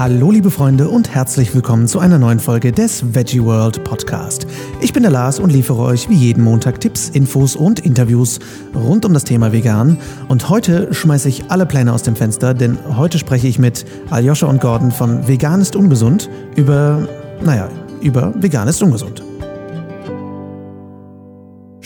Hallo liebe Freunde und herzlich willkommen zu einer neuen Folge des Veggie World Podcast. Ich bin der Lars und liefere euch wie jeden Montag Tipps, Infos und Interviews rund um das Thema Vegan. Und heute schmeiße ich alle Pläne aus dem Fenster, denn heute spreche ich mit Aljoscha und Gordon von Vegan ist ungesund über, naja, über Vegan ist ungesund.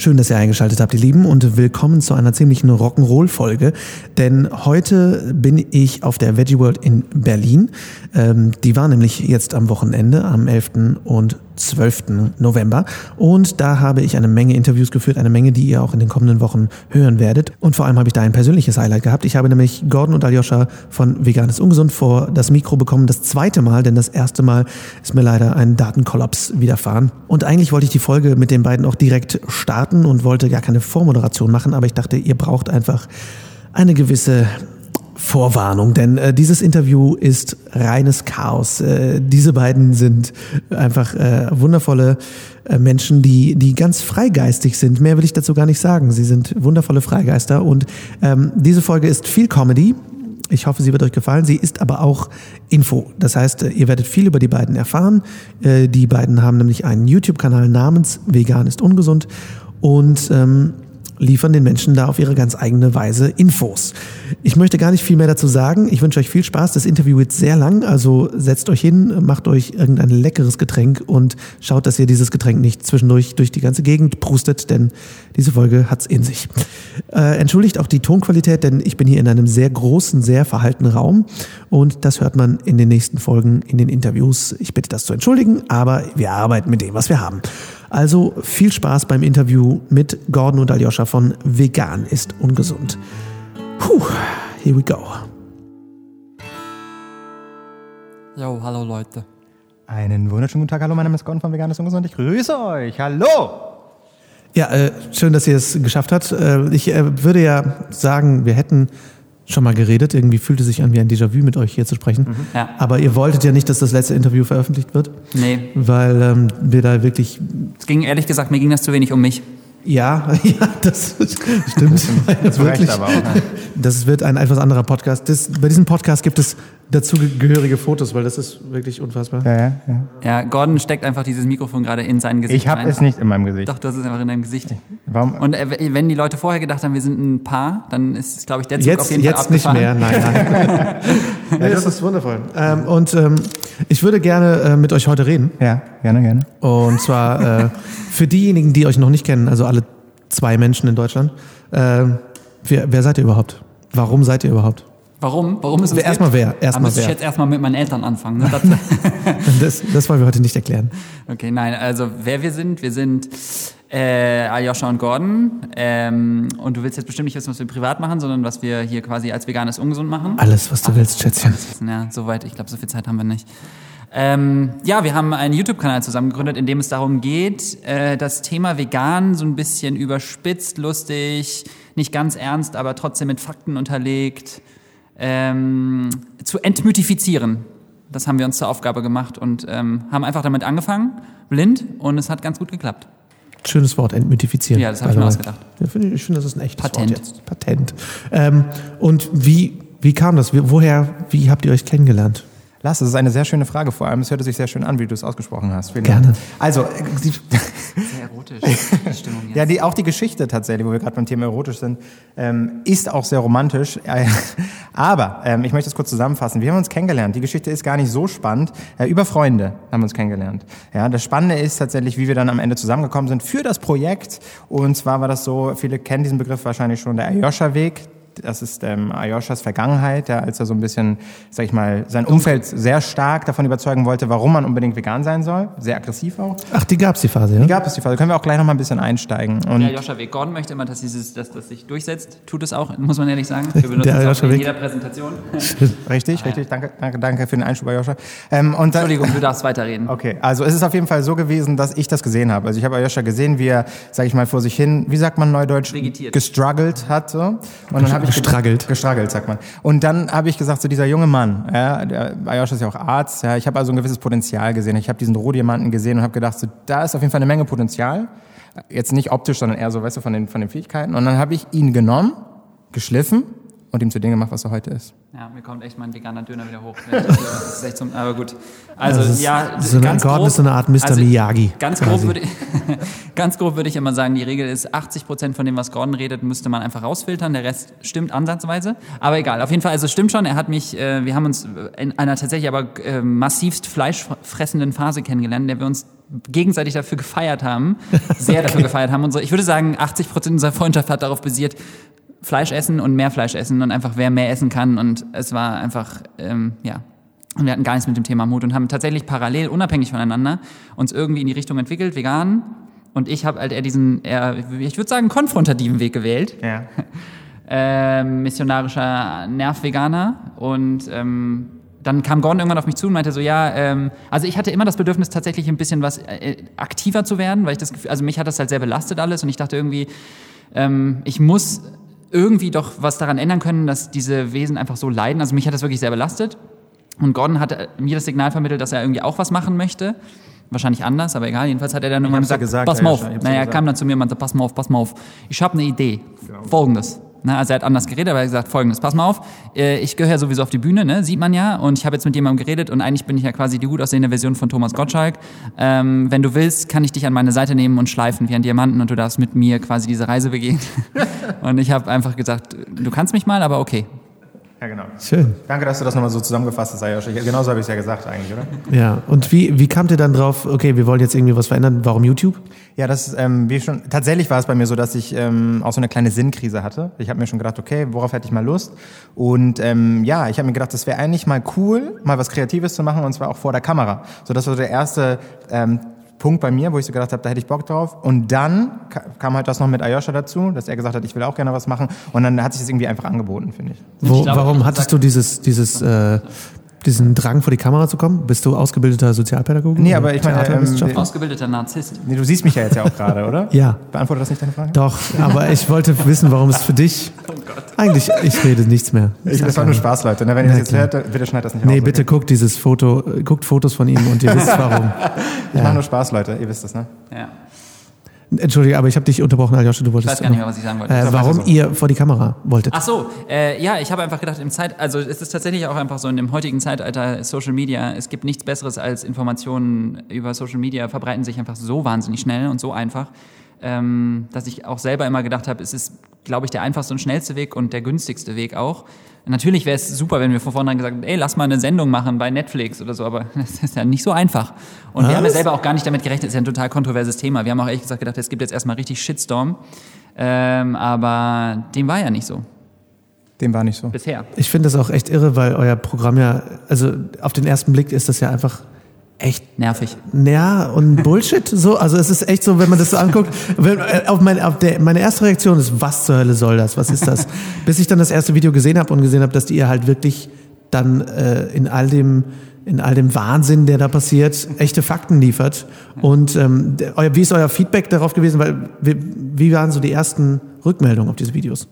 Schön, dass ihr eingeschaltet habt, ihr Lieben, und willkommen zu einer ziemlichen Rock'n'Roll-Folge. Denn heute bin ich auf der Veggie World in Berlin. Ähm, die war nämlich jetzt am Wochenende, am 11. und 12. November. Und da habe ich eine Menge Interviews geführt, eine Menge, die ihr auch in den kommenden Wochen hören werdet. Und vor allem habe ich da ein persönliches Highlight gehabt. Ich habe nämlich Gordon und Aljoscha von Vegan ist ungesund vor das Mikro bekommen. Das zweite Mal, denn das erste Mal ist mir leider ein Datenkollaps widerfahren. Und eigentlich wollte ich die Folge mit den beiden auch direkt starten und wollte gar keine Vormoderation machen, aber ich dachte, ihr braucht einfach eine gewisse Vorwarnung, denn äh, dieses Interview ist reines Chaos. Äh, diese beiden sind einfach äh, wundervolle äh, Menschen, die, die ganz freigeistig sind. Mehr will ich dazu gar nicht sagen. Sie sind wundervolle Freigeister und ähm, diese Folge ist viel Comedy. Ich hoffe, sie wird euch gefallen. Sie ist aber auch Info. Das heißt, äh, ihr werdet viel über die beiden erfahren. Äh, die beiden haben nämlich einen YouTube-Kanal namens Vegan ist ungesund und ähm, liefern den Menschen da auf ihre ganz eigene Weise Infos. Ich möchte gar nicht viel mehr dazu sagen. Ich wünsche euch viel Spaß. Das Interview wird sehr lang, also setzt euch hin, macht euch irgendein leckeres Getränk und schaut, dass ihr dieses Getränk nicht zwischendurch durch die ganze Gegend prustet, denn diese Folge hat's in sich. Äh, entschuldigt auch die Tonqualität, denn ich bin hier in einem sehr großen, sehr verhaltenen Raum und das hört man in den nächsten Folgen in den Interviews. Ich bitte das zu entschuldigen, aber wir arbeiten mit dem, was wir haben. Also viel Spaß beim Interview mit Gordon und Aljoscha von Vegan ist ungesund. Puh, here we go. Jo, hallo Leute. Einen wunderschönen guten Tag. Hallo, mein Name ist Gordon von Vegan ist ungesund. Ich grüße euch. Hallo. Ja, äh, schön, dass ihr es geschafft habt. Äh, ich äh, würde ja sagen, wir hätten schon mal geredet. Irgendwie fühlte sich an wie ein Déjà-vu, mit euch hier zu sprechen. Mhm. Ja. Aber ihr wolltet ja nicht, dass das letzte Interview veröffentlicht wird. Nee. Weil ähm, wir da wirklich Es ging ehrlich gesagt, mir ging das zu wenig um mich. Ja, ja, das stimmt. Das reicht aber auch. Ne? Das wird ein etwas anderer Podcast. Das, bei diesem Podcast gibt es dazugehörige Fotos, weil das ist wirklich unfassbar. Ja, ja, ja. Ja, Gordon steckt einfach dieses Mikrofon gerade in sein Gesicht Ich habe es nicht in meinem Gesicht. Doch, das ist einfach in deinem Gesicht. Warum? Und äh, wenn die Leute vorher gedacht haben, wir sind ein Paar, dann ist, glaube ich, der Zug auf Jetzt, jeden jetzt Fall nicht abgefahren. mehr, nein, nein. ja, das ist wundervoll. Ähm, und ähm, ich würde gerne äh, mit euch heute reden. ja, gerne, gerne. Und zwar äh, für diejenigen, die euch noch nicht kennen, also alle zwei Menschen in Deutschland. Äh, wer, wer seid ihr überhaupt? Warum seid ihr überhaupt? Warum? Warum ist es Wer- erstmal wer? Da Erstmal müsste ich wer? jetzt erstmal mit meinen Eltern anfangen. Ne? Das, Das, das wollen wir heute nicht erklären. okay, nein, also wer wir sind, wir sind äh, Aljoscha und Gordon. Ähm, und du willst jetzt bestimmt nicht wissen, was wir privat machen, sondern was wir hier quasi als veganes Ungesund machen. Alles, was du willst, Schätzchen. Ja, soweit. Ich glaube, so viel Zeit haben wir nicht. Ähm, ja, wir haben einen YouTube-Kanal zusammen gegründet, in dem es darum geht, äh, das Thema vegan so ein bisschen überspitzt, lustig, nicht ganz ernst, aber trotzdem mit Fakten unterlegt, ähm, zu entmythifizieren. Das haben wir uns zur Aufgabe gemacht und ähm, haben einfach damit angefangen, blind, und es hat ganz gut geklappt. Schönes Wort, entmythifizieren. Ja, das hab ich mir way. ausgedacht. Ja, finde ich, ich finde, das ist ein echtes Patent. Wort jetzt. Patent. Ähm, und wie, wie kam das? Woher, wie habt ihr euch kennengelernt? Lass, das ist eine sehr schöne Frage. Vor allem, es hörte sich sehr schön an, wie du es ausgesprochen hast. Vielen Gerne. Dank. Also, äh, die, Sehr erotisch, die Stimmung jetzt. ja, die, auch die Geschichte tatsächlich, wo wir gerade beim Thema erotisch sind, ähm, ist auch sehr romantisch. Äh, Aber ähm, ich möchte es kurz zusammenfassen. Wir haben uns kennengelernt. Die Geschichte ist gar nicht so spannend. Äh, über Freunde haben wir uns kennengelernt. Ja, das Spannende ist tatsächlich, wie wir dann am Ende zusammengekommen sind für das Projekt. Und zwar war das so, viele kennen diesen Begriff wahrscheinlich schon, der Ayosha-Weg. Das ist ähm, Ayoshas Vergangenheit, ja, als er so ein bisschen, sag ich mal, sein Umfeld sehr stark davon überzeugen wollte, warum man unbedingt vegan sein soll. Sehr aggressiv auch. Ach, die gab's die Phase, ja? Die gab es die Phase. Können wir auch gleich noch mal ein bisschen einsteigen. Und Der Joscha Weg Gordon möchte immer, dass, dieses, dass das sich durchsetzt. Tut es auch, muss man ehrlich sagen. Wir benutzen Der es in jeder Präsentation. richtig, richtig. Danke, danke, danke für den Einschub, Ayosha. Ähm, und dann, Entschuldigung, du darfst weiterreden. Okay, also es ist auf jeden Fall so gewesen, dass ich das gesehen habe. Also ich habe Ayosha gesehen, wie er, sag ich mal, vor sich hin, wie sagt man neudeutsch, Vegetiert. gestruggelt hat. So. Und dann habe ich Gestruggelt. gestruggelt, sagt man. Und dann habe ich gesagt, so dieser junge Mann, ja, der, Ayosha ist ja auch Arzt, ja, ich habe also ein gewisses Potenzial gesehen. Ich habe diesen Rohdiamanten gesehen und habe gedacht, so, da ist auf jeden Fall eine Menge Potenzial. Jetzt nicht optisch, sondern eher so, weißt du, von den, von den Fähigkeiten. Und dann habe ich ihn genommen, geschliffen und ihm zu dem gemacht, was er heute ist. Ja, mir kommt echt mein veganer Döner wieder hoch. das ist echt so, aber gut. Also, Also es ist ja, so eine- Gordon ist so eine Art Mr. Miyagi Ganz grob, quasi. würde ich, ganz grob würde ich immer sagen, die Regel ist, 80 Prozent von dem, was Gordon redet, müsste man einfach rausfiltern. Der Rest stimmt ansatzweise. Aber egal, auf jeden Fall, also es stimmt schon. Er hat mich, äh, wir haben uns in einer tatsächlich aber äh, massivst fleischfressenden Phase kennengelernt, in der wir uns gegenseitig dafür gefeiert haben, sehr dafür gefeiert haben. Unsere, ich würde sagen, 80 Prozent unserer Freundschaft hat darauf basiert, Fleisch essen und mehr Fleisch essen und einfach wer mehr essen kann. Und es war einfach, ähm, ja. Und wir hatten gar nichts mit dem Thema Mut und haben tatsächlich parallel, unabhängig voneinander, uns irgendwie in die Richtung entwickelt, vegan. Und ich habe halt eher diesen, eher, ich würde sagen, konfrontativen Weg gewählt Ja. äh, missionarischer Nerv-Veganer und ähm, dann kam Gordon irgendwann auf mich zu und meinte so, ja, ähm, also ich hatte immer das Bedürfnis, tatsächlich ein bisschen was äh, aktiver zu werden, weil ich das Gefühl, also mich hat das halt sehr belastet alles und ich dachte irgendwie, ähm, ich muss irgendwie doch was daran ändern können, dass diese Wesen einfach so leiden. Also mich hat das wirklich sehr belastet. Und Gordon hat äh, mir das Signal vermittelt, dass er irgendwie auch was machen möchte. Wahrscheinlich anders, aber egal. Jedenfalls hat er dann irgendwann ja gesagt, gesagt, pass ja, mal ja, auf. hab's naja, ja er kam dann zu mir und meinte, pass mal auf, pass mal auf. Ich habe eine Idee. Folgendes. Na, also er hat anders geredet, aber er hat gesagt, folgendes, pass mal auf, äh, ich gehöre ja sowieso auf die Bühne, ne? sieht man ja, und ich habe jetzt mit jemandem geredet und eigentlich bin ich ja quasi die gut aussehende Version von Thomas Gottschalk. Ähm, wenn du willst, kann ich dich an meine Seite nehmen und schleifen wie ein Diamanten und du darfst mit mir quasi diese Reise begehen. und ich habe einfach gesagt, du kannst mich mal, aber okay. Ja, genau. Schön. Danke, dass du das nochmal so zusammengefasst hast, Ayosha. Genauso habe ich es ja gesagt eigentlich, oder? Ja, und wie, wie kamt ihr dann drauf, okay, wir wollen jetzt irgendwie was verändern, warum YouTube? Ja, das ähm, wie schon, tatsächlich war es bei mir so, dass ich ähm, auch so eine kleine Sinnkrise hatte. Ich habe mir schon gedacht, okay, worauf hätte ich mal Lust? Und ähm, ja, ich habe mir gedacht, das wäre eigentlich mal cool, mal was Kreatives zu machen und zwar auch vor der Kamera. So, das war so der erste ähm, Punkt bei mir, wo ich so gedacht habe, da hätte ich Bock drauf. Und dann ka- kam halt das noch mit Ayosha dazu, dass er gesagt hat, ich will auch gerne was machen. Und dann hat sich das irgendwie einfach angeboten, finde ich. Wo, glaube, warum ich hattest du dieses, dieses, äh, diesen Drang vor die Kamera zu kommen? Bist du ausgebildeter Sozialpädagoge? Nee, aber ich meine, ähm? Ausgebildeter Narzisst. Nee, du siehst mich ja jetzt ja auch gerade, oder? Ja. Beantwortet das nicht deine Frage? Doch, aber ich wollte wissen, warum es für dich. Eigentlich, ich rede nichts mehr. Ich, das war nur Spaß, Leute. Ne? Wenn ihr Na das jetzt klar. hört, bitte schneid das nicht Nee, raus. bitte guckt dieses Foto, guckt Fotos von ihm und ihr wisst warum. Ich mache nur Spaß, Leute. Ihr wisst das, ne? Ja. Entschuldige, aber ich habe dich unterbrochen, Aljoscha, du Ich wolltest. weiß gar nicht mehr, was ich sagen wollte. äh, warum so. ihr vor die Kamera wolltet. Ach so, äh, ja, ich habe einfach gedacht, im Zeit, also es ist tatsächlich auch einfach so in dem heutigen Zeitalter Social Media, es gibt nichts Besseres als Informationen über Social Media verbreiten sich einfach so wahnsinnig schnell und so einfach, ähm, dass ich auch selber immer gedacht habe, es ist, glaube ich, der einfachste und schnellste Weg und der günstigste Weg auch. Natürlich wäre es super, wenn wir von vornherein gesagt hätten, ey, lass mal eine Sendung machen bei Netflix oder so, aber das ist ja nicht so einfach. Und wir haben ja Was? selber auch gar nicht damit gerechnet, es ist ja ein total kontroverses Thema. Wir haben auch ehrlich gesagt gedacht, es gibt jetzt erstmal richtig Shitstorm. Ähm, aber dem war ja nicht so. Dem war nicht so. Bisher. Ich finde das auch echt irre, weil euer Programm ja, also auf den ersten Blick ist das ja einfach echt Nervig. Ja, und Bullshit, so, also es ist echt so, wenn man das so anguckt, wenn, äh, auf mein, auf der, meine erste Reaktion ist, was zur Hölle soll das, was ist das? Bis ich dann das erste Video gesehen habe und gesehen habe, dass ihr halt wirklich dann äh, in all dem in all dem Wahnsinn, der da passiert, echte Fakten liefert. Und ähm, wie ist euer Feedback darauf gewesen? Weil wie, wie waren so die ersten Rückmeldungen auf diese Videos?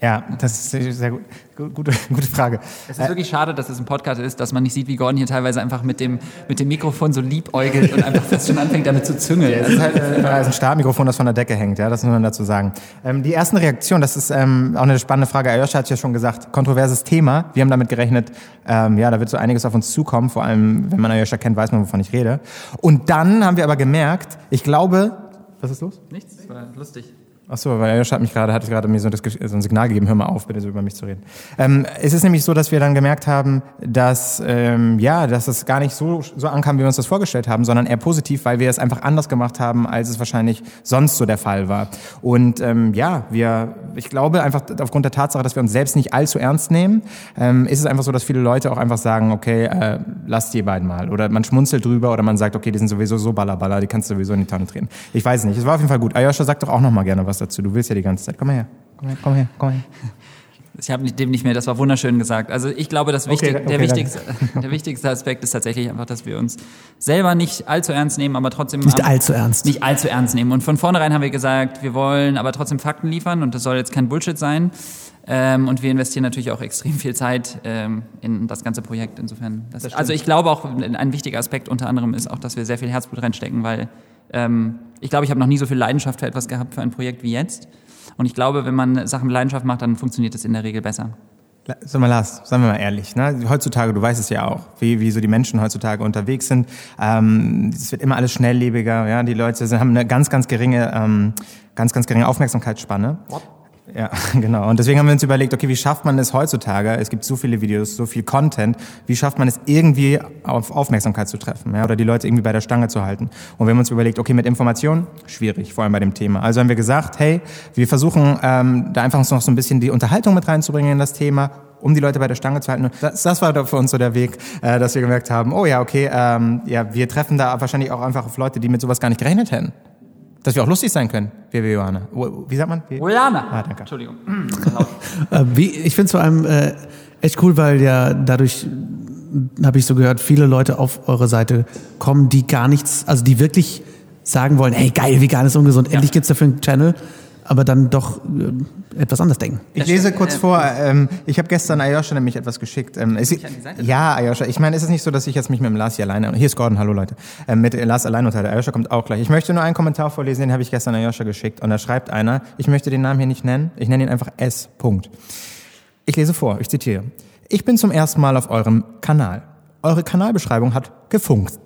Ja, das ist sehr sehr gut. Gu- Gute, gute Frage. Es ist wirklich schade, dass es ein Podcast ist, dass man nicht sieht, wie Gordon hier teilweise einfach mit dem, mit dem Mikrofon so liebäugelt und einfach fast schon anfängt, damit zu züngeln. Es ist halt äh, ein Startmikrofon, das von der Decke hängt, ja, das muss man dazu sagen. Ähm, die ersten Reaktionen, das ist ähm, auch eine spannende Frage. Ayosha hat ja schon gesagt, kontroverses Thema. Wir haben damit gerechnet, ähm, ja, da wird so einiges auf uns zukommen. Vor allem, wenn man Ayosha kennt, weiß man, wovon ich rede. Und dann haben wir aber gemerkt, ich glaube, was ist los? Nichts, das war lustig. Ach so, weil Josh hat mich gerade, hat gerade mir so, das, so ein Signal gegeben, hör mal auf, bitte so über mich zu reden. Ähm, es ist nämlich so, dass wir dann gemerkt haben, dass, ähm, ja, dass es gar nicht so, so ankam, wie wir uns das vorgestellt haben, sondern eher positiv, weil wir es einfach anders gemacht haben, als es wahrscheinlich sonst so der Fall war. Und ähm, ja, wir, ich glaube einfach aufgrund der Tatsache, dass wir uns selbst nicht allzu ernst nehmen, ähm, ist es einfach so, dass viele Leute auch einfach sagen, okay, äh, lasst die beiden mal. Oder man schmunzelt drüber oder man sagt, okay, die sind sowieso so ballerballer, die kannst du sowieso in die Tonne treten. Ich weiß nicht, es war auf jeden Fall gut. Ayosha, sag doch auch noch mal gerne was dazu. Du willst ja die ganze Zeit. Komm mal her. Komm her, komm her, komm her. Ich habe dem nicht mehr, das war wunderschön gesagt. Also ich glaube, das wichtig, Okay, der, okay, wichtigste, der wichtigste Aspekt ist tatsächlich einfach, dass wir uns selber nicht allzu ernst nehmen, aber trotzdem Nicht allzu ernst. nicht allzu ernst nehmen. Und von vornherein haben wir gesagt, wir wollen aber trotzdem Fakten liefern und das soll jetzt kein Bullshit sein. Ähm, und wir investieren natürlich auch extrem viel Zeit ähm, in das ganze Projekt. Insofern, das, also ich glaube auch, ein wichtiger Aspekt unter anderem ist auch, dass wir sehr viel Herzblut reinstecken, weil ähm, ich glaube, ich habe noch nie so viel Leidenschaft für etwas gehabt für ein Projekt wie jetzt. Und ich glaube, wenn man Sachen mit Leidenschaft macht, dann funktioniert es in der Regel besser. Sag mal, Lars, sagen wir mal ehrlich, ne? heutzutage, du weißt es ja auch, wie, wie so die Menschen heutzutage unterwegs sind. Ähm, es wird immer alles schnelllebiger, ja. Die Leute sind, haben eine ganz, ganz geringe, ähm, ganz, ganz geringe Aufmerksamkeitsspanne. What? Ja, genau. Und deswegen haben wir uns überlegt, okay, wie schafft man es heutzutage? Es gibt so viele Videos, so viel Content. Wie schafft man es irgendwie auf Aufmerksamkeit zu treffen? Ja? Oder die Leute irgendwie bei der Stange zu halten? Und wir haben uns überlegt, okay, mit Information, schwierig, vor allem bei dem Thema. Also haben wir gesagt, hey, wir versuchen ähm, da einfach noch so ein bisschen die Unterhaltung mit reinzubringen in das Thema um die Leute bei der Stange zu halten. Das, das war für uns so der Weg, äh, dass wir gemerkt haben, oh ja, okay, ähm, ja, wir treffen da wahrscheinlich auch einfach auf Leute, die mit sowas gar nicht gerechnet hätten dass wir auch lustig sein können, wie wir Johanna. Wie sagt man? Johanna. Ah, danke. Entschuldigung. Äh, wie, ich finde es vor allem äh, echt cool, weil ja dadurch habe ich so gehört, viele Leute auf eure Seite kommen, die gar nichts, also die wirklich sagen wollen, hey geil, vegan ist ungesund, endlich gibt's dafür einen Channel aber dann doch äh, etwas anders denken. Ich lese kurz äh, vor, ähm, ich habe gestern Ayosha nämlich etwas geschickt. Ähm, ist, ja, Ayosha, ich meine, ist es nicht so, dass ich jetzt mich mit dem Lars hier alleine, hier ist Gordon, hallo Leute, äh, mit Lars allein unterhalte. Ayosha kommt auch gleich. Ich möchte nur einen Kommentar vorlesen, den habe ich gestern Ayosha geschickt und da schreibt einer, ich möchte den Namen hier nicht nennen, ich nenne ihn einfach S. Punkt. Ich lese vor, ich zitiere. Ich bin zum ersten Mal auf eurem Kanal. Eure Kanalbeschreibung hat gefunkt.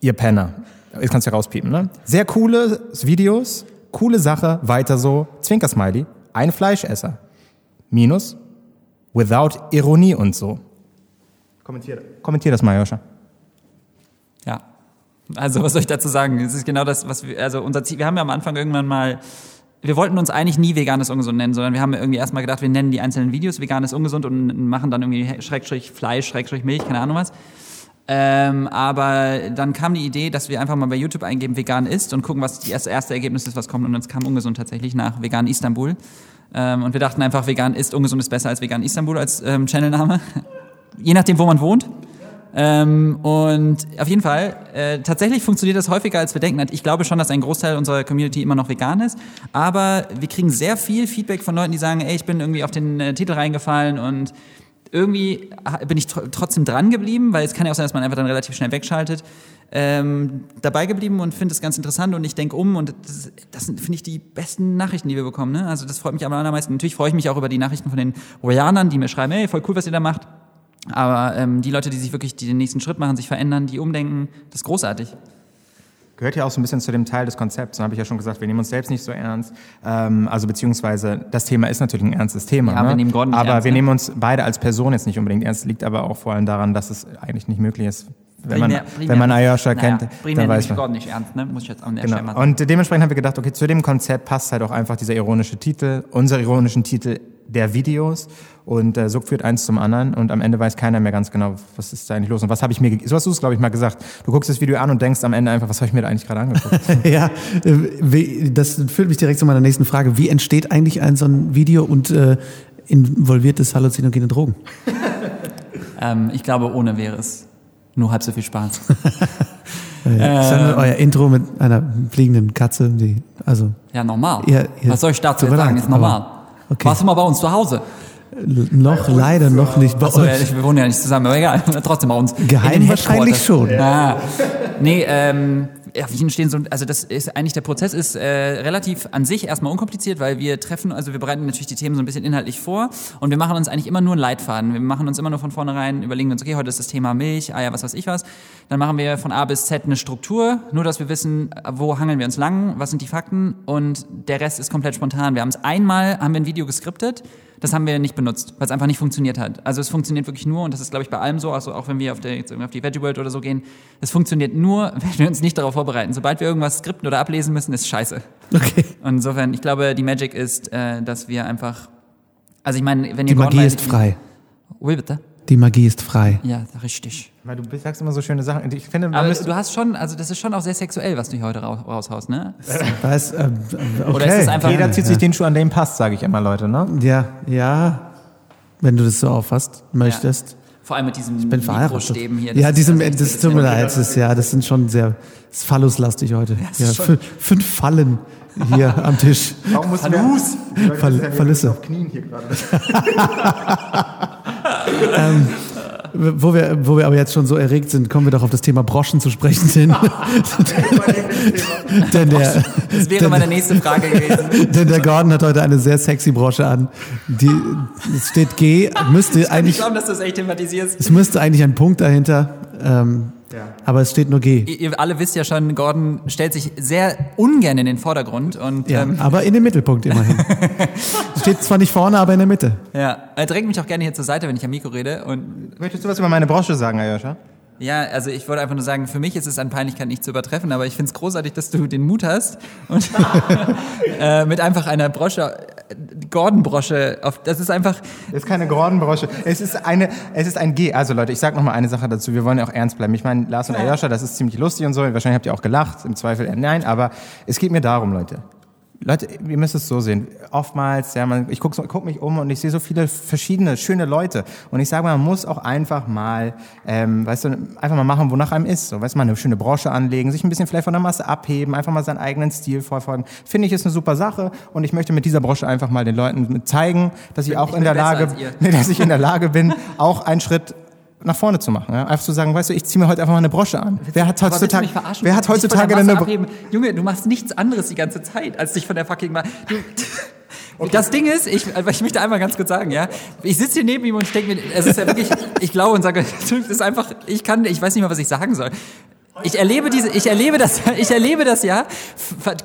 Ihr Penner. Jetzt kannst du rauspiepen, ne? Sehr coole Videos, coole Sache, weiter so, Zwinkersmiley, ein Fleischesser. Minus, without Ironie und so. Kommentier, kommentier das mal, Joscha. Ja, also was soll ich dazu sagen? Es ist genau das, was wir, also unser Ziel, wir haben ja am Anfang irgendwann mal, wir wollten uns eigentlich nie veganes ungesund nennen, sondern wir haben irgendwie erstmal gedacht, wir nennen die einzelnen Videos veganes ungesund und machen dann irgendwie Schrägstrich Fleisch, Schrägstrich Milch, keine Ahnung was. Ähm, aber dann kam die Idee, dass wir einfach mal bei YouTube eingeben, vegan ist und gucken, was das erste Ergebnis ist, was kommt. Und uns kam ungesund tatsächlich nach vegan Istanbul. Ähm, und wir dachten einfach, vegan ist ungesund ist besser als vegan Istanbul als ähm, Channelname. Je nachdem, wo man wohnt. Ähm, und auf jeden Fall, äh, tatsächlich funktioniert das häufiger, als wir denken. Ich glaube schon, dass ein Großteil unserer Community immer noch vegan ist. Aber wir kriegen sehr viel Feedback von Leuten, die sagen, ey, ich bin irgendwie auf den äh, Titel reingefallen und irgendwie bin ich trotzdem dran geblieben, weil es kann ja auch sein, dass man einfach dann relativ schnell wegschaltet. Ähm, dabei geblieben und finde es ganz interessant und ich denke um und das, das sind, finde ich, die besten Nachrichten, die wir bekommen. Ne? Also das freut mich am allermeisten. Natürlich freue ich mich auch über die Nachrichten von den Royanern, die mir schreiben, hey, voll cool, was ihr da macht. Aber ähm, die Leute, die sich wirklich den nächsten Schritt machen, sich verändern, die umdenken, das ist großartig gehört ja auch so ein bisschen zu dem Teil des Konzepts. Da habe ich ja schon gesagt, wir nehmen uns selbst nicht so ernst. Ähm, also beziehungsweise das Thema ist natürlich ein ernstes Thema. Ja, ne? wir nehmen Gordon nicht Aber ernst, wir ne? nehmen uns beide als Person jetzt nicht unbedingt ernst. Liegt aber auch vor allem daran, dass es eigentlich nicht möglich ist. Wenn man, primär, wenn man Ayosha kennt, naja, dann weiß man. Gordon nicht ernst, ne? muss ich jetzt an der genau. Stelle Und dementsprechend haben wir gedacht, okay, zu dem Konzept passt halt auch einfach dieser ironische Titel, unser ironischen Titel der Videos und äh, so führt eins zum anderen und am Ende weiß keiner mehr ganz genau, was ist da eigentlich los und was habe ich mir, so hast du es glaube ich mal gesagt, du guckst das Video an und denkst am Ende einfach, was habe ich mir da eigentlich gerade angeguckt? ja, äh, das führt mich direkt zu meiner nächsten Frage. Wie entsteht eigentlich ein so ein Video und äh, involviert es halluzinogene Drogen? ähm, ich glaube, ohne wäre es nur halb so viel Spaß. Ja, ähm, euer Intro mit einer fliegenden Katze, die, also. Ja, normal. Ihr, ihr Was soll ich dazu sagen? Ist normal. Okay. Warst du mal bei uns zu Hause? Noch leider noch nicht bei Achso, uns. Ja, wir wohnen ja nicht zusammen, aber egal, trotzdem bei uns. Geheim wahrscheinlich schon. Ja. Nee, ähm, ja, wie entstehen so, also das ist eigentlich der Prozess ist äh, relativ an sich erstmal unkompliziert, weil wir treffen, also wir bereiten natürlich die Themen so ein bisschen inhaltlich vor und wir machen uns eigentlich immer nur einen Leitfaden. Wir machen uns immer nur von vornherein, überlegen uns, okay, heute ist das Thema Milch, Eier, was weiß ich was. Dann machen wir von A bis Z eine Struktur, nur dass wir wissen, wo hangeln wir uns lang, was sind die Fakten und der Rest ist komplett spontan. Wir haben es einmal, haben wir ein Video geskriptet, das haben wir nicht benutzt, weil es einfach nicht funktioniert hat. Also es funktioniert wirklich nur, und das ist, glaube ich, bei allem so, also auch wenn wir auf, der, auf die Veggie World oder so gehen, es funktioniert nur, wenn wir uns nicht darauf vorbereiten. Sobald wir irgendwas skripten oder ablesen müssen, ist scheiße. Okay. Und insofern, ich glaube, die Magic ist, äh, dass wir einfach, also ich meine, wenn ihr Die Magie ist frei. Wie bitte? Die Magie ist frei. Ja, richtig. Weil du sagst immer so schöne Sachen. Ich finde, Aber du hast schon, also das ist schon auch sehr sexuell, was du hier heute raushaust, ne? Was, äh, okay. Oder ist es einfach Jeder zieht sich den Schuh an, dem passt, sage ich immer, Leute, ne? Ja, ja. Wenn du das so auffasst, möchtest. Ja. Vor allem mit diesem ich bin verheiratet. hier. Das ja, diesem, das, das tut mir leid, das ist, ja, das sind schon sehr, das ist phalluslastig heute. Ja, ja fünf Fallen hier am Tisch. Warum muss Phallus? Fall, Phallüsse. auf Knien hier gerade. ähm, wo wir, wo wir aber jetzt schon so erregt sind, kommen wir doch auf das Thema Broschen zu sprechen. Denn, denn der, Das wäre meine nächste Frage gewesen. denn der Gordon hat heute eine sehr sexy Brosche an. Die, es steht G, müsste Ich eigentlich, glaube, dass du das echt thematisierst. es müsste eigentlich ein Punkt dahinter, ähm, aber es steht nur G. Ihr, ihr alle wisst ja schon, Gordon stellt sich sehr ungern in den Vordergrund und Ja, ähm, aber in den Mittelpunkt immerhin. steht zwar nicht vorne, aber in der Mitte. ja, er drängt mich auch gerne hier zur Seite, wenn ich am Mikro rede und Möchtest du was über meine Brosche sagen, Ayosha? Ja, also ich wollte einfach nur sagen, für mich ist es an Peinlichkeit nicht zu übertreffen, aber ich finde es großartig, dass du den Mut hast und äh, mit einfach einer Brosche, äh, Gordon-Brosche, auf, das ist einfach, Es ist keine Gordon-Brosche. Es ist eine, es ist ein G. Also Leute, ich sag noch mal eine Sache dazu. Wir wollen ja auch ernst bleiben. Ich meine, Lars und Ayosha, das ist ziemlich lustig und so. Wahrscheinlich habt ihr auch gelacht. Im Zweifel nein. Aber es geht mir darum, Leute. Leute, ihr müsst es so sehen. Oftmals, ja, man, ich gucke guck mich um und ich sehe so viele verschiedene, schöne Leute. Und ich sage mal, man muss auch einfach mal, ähm, weißt du, einfach mal machen, wonach einem ist. So, weißt du, mal eine schöne Brosche anlegen, sich ein bisschen vielleicht von der Masse abheben, einfach mal seinen eigenen Stil verfolgen. Finde ich, ist eine super Sache. Und ich möchte mit dieser Brosche einfach mal den Leuten zeigen, dass ich auch ich in bin der Lage, nee, dass ich in der Lage bin, auch einen Schritt nach vorne zu machen. Ja? Einfach zu sagen, weißt du, ich ziehe mir heute einfach mal eine Brosche an. Wer hat heutzutage, wer hat heutzutage Masse eine abheben? Junge, du machst nichts anderes die ganze Zeit, als dich von der fucking Ma du, Das Ding ist, ich, ich möchte einmal ganz kurz sagen, ja, ich sitze hier neben ihm und ich denke mir, es ist ja wirklich, ich glaube und sage, das ist einfach, ich kann, ich weiß nicht mal, was ich sagen soll. Ich erlebe diese, ich erlebe das, ich erlebe das ja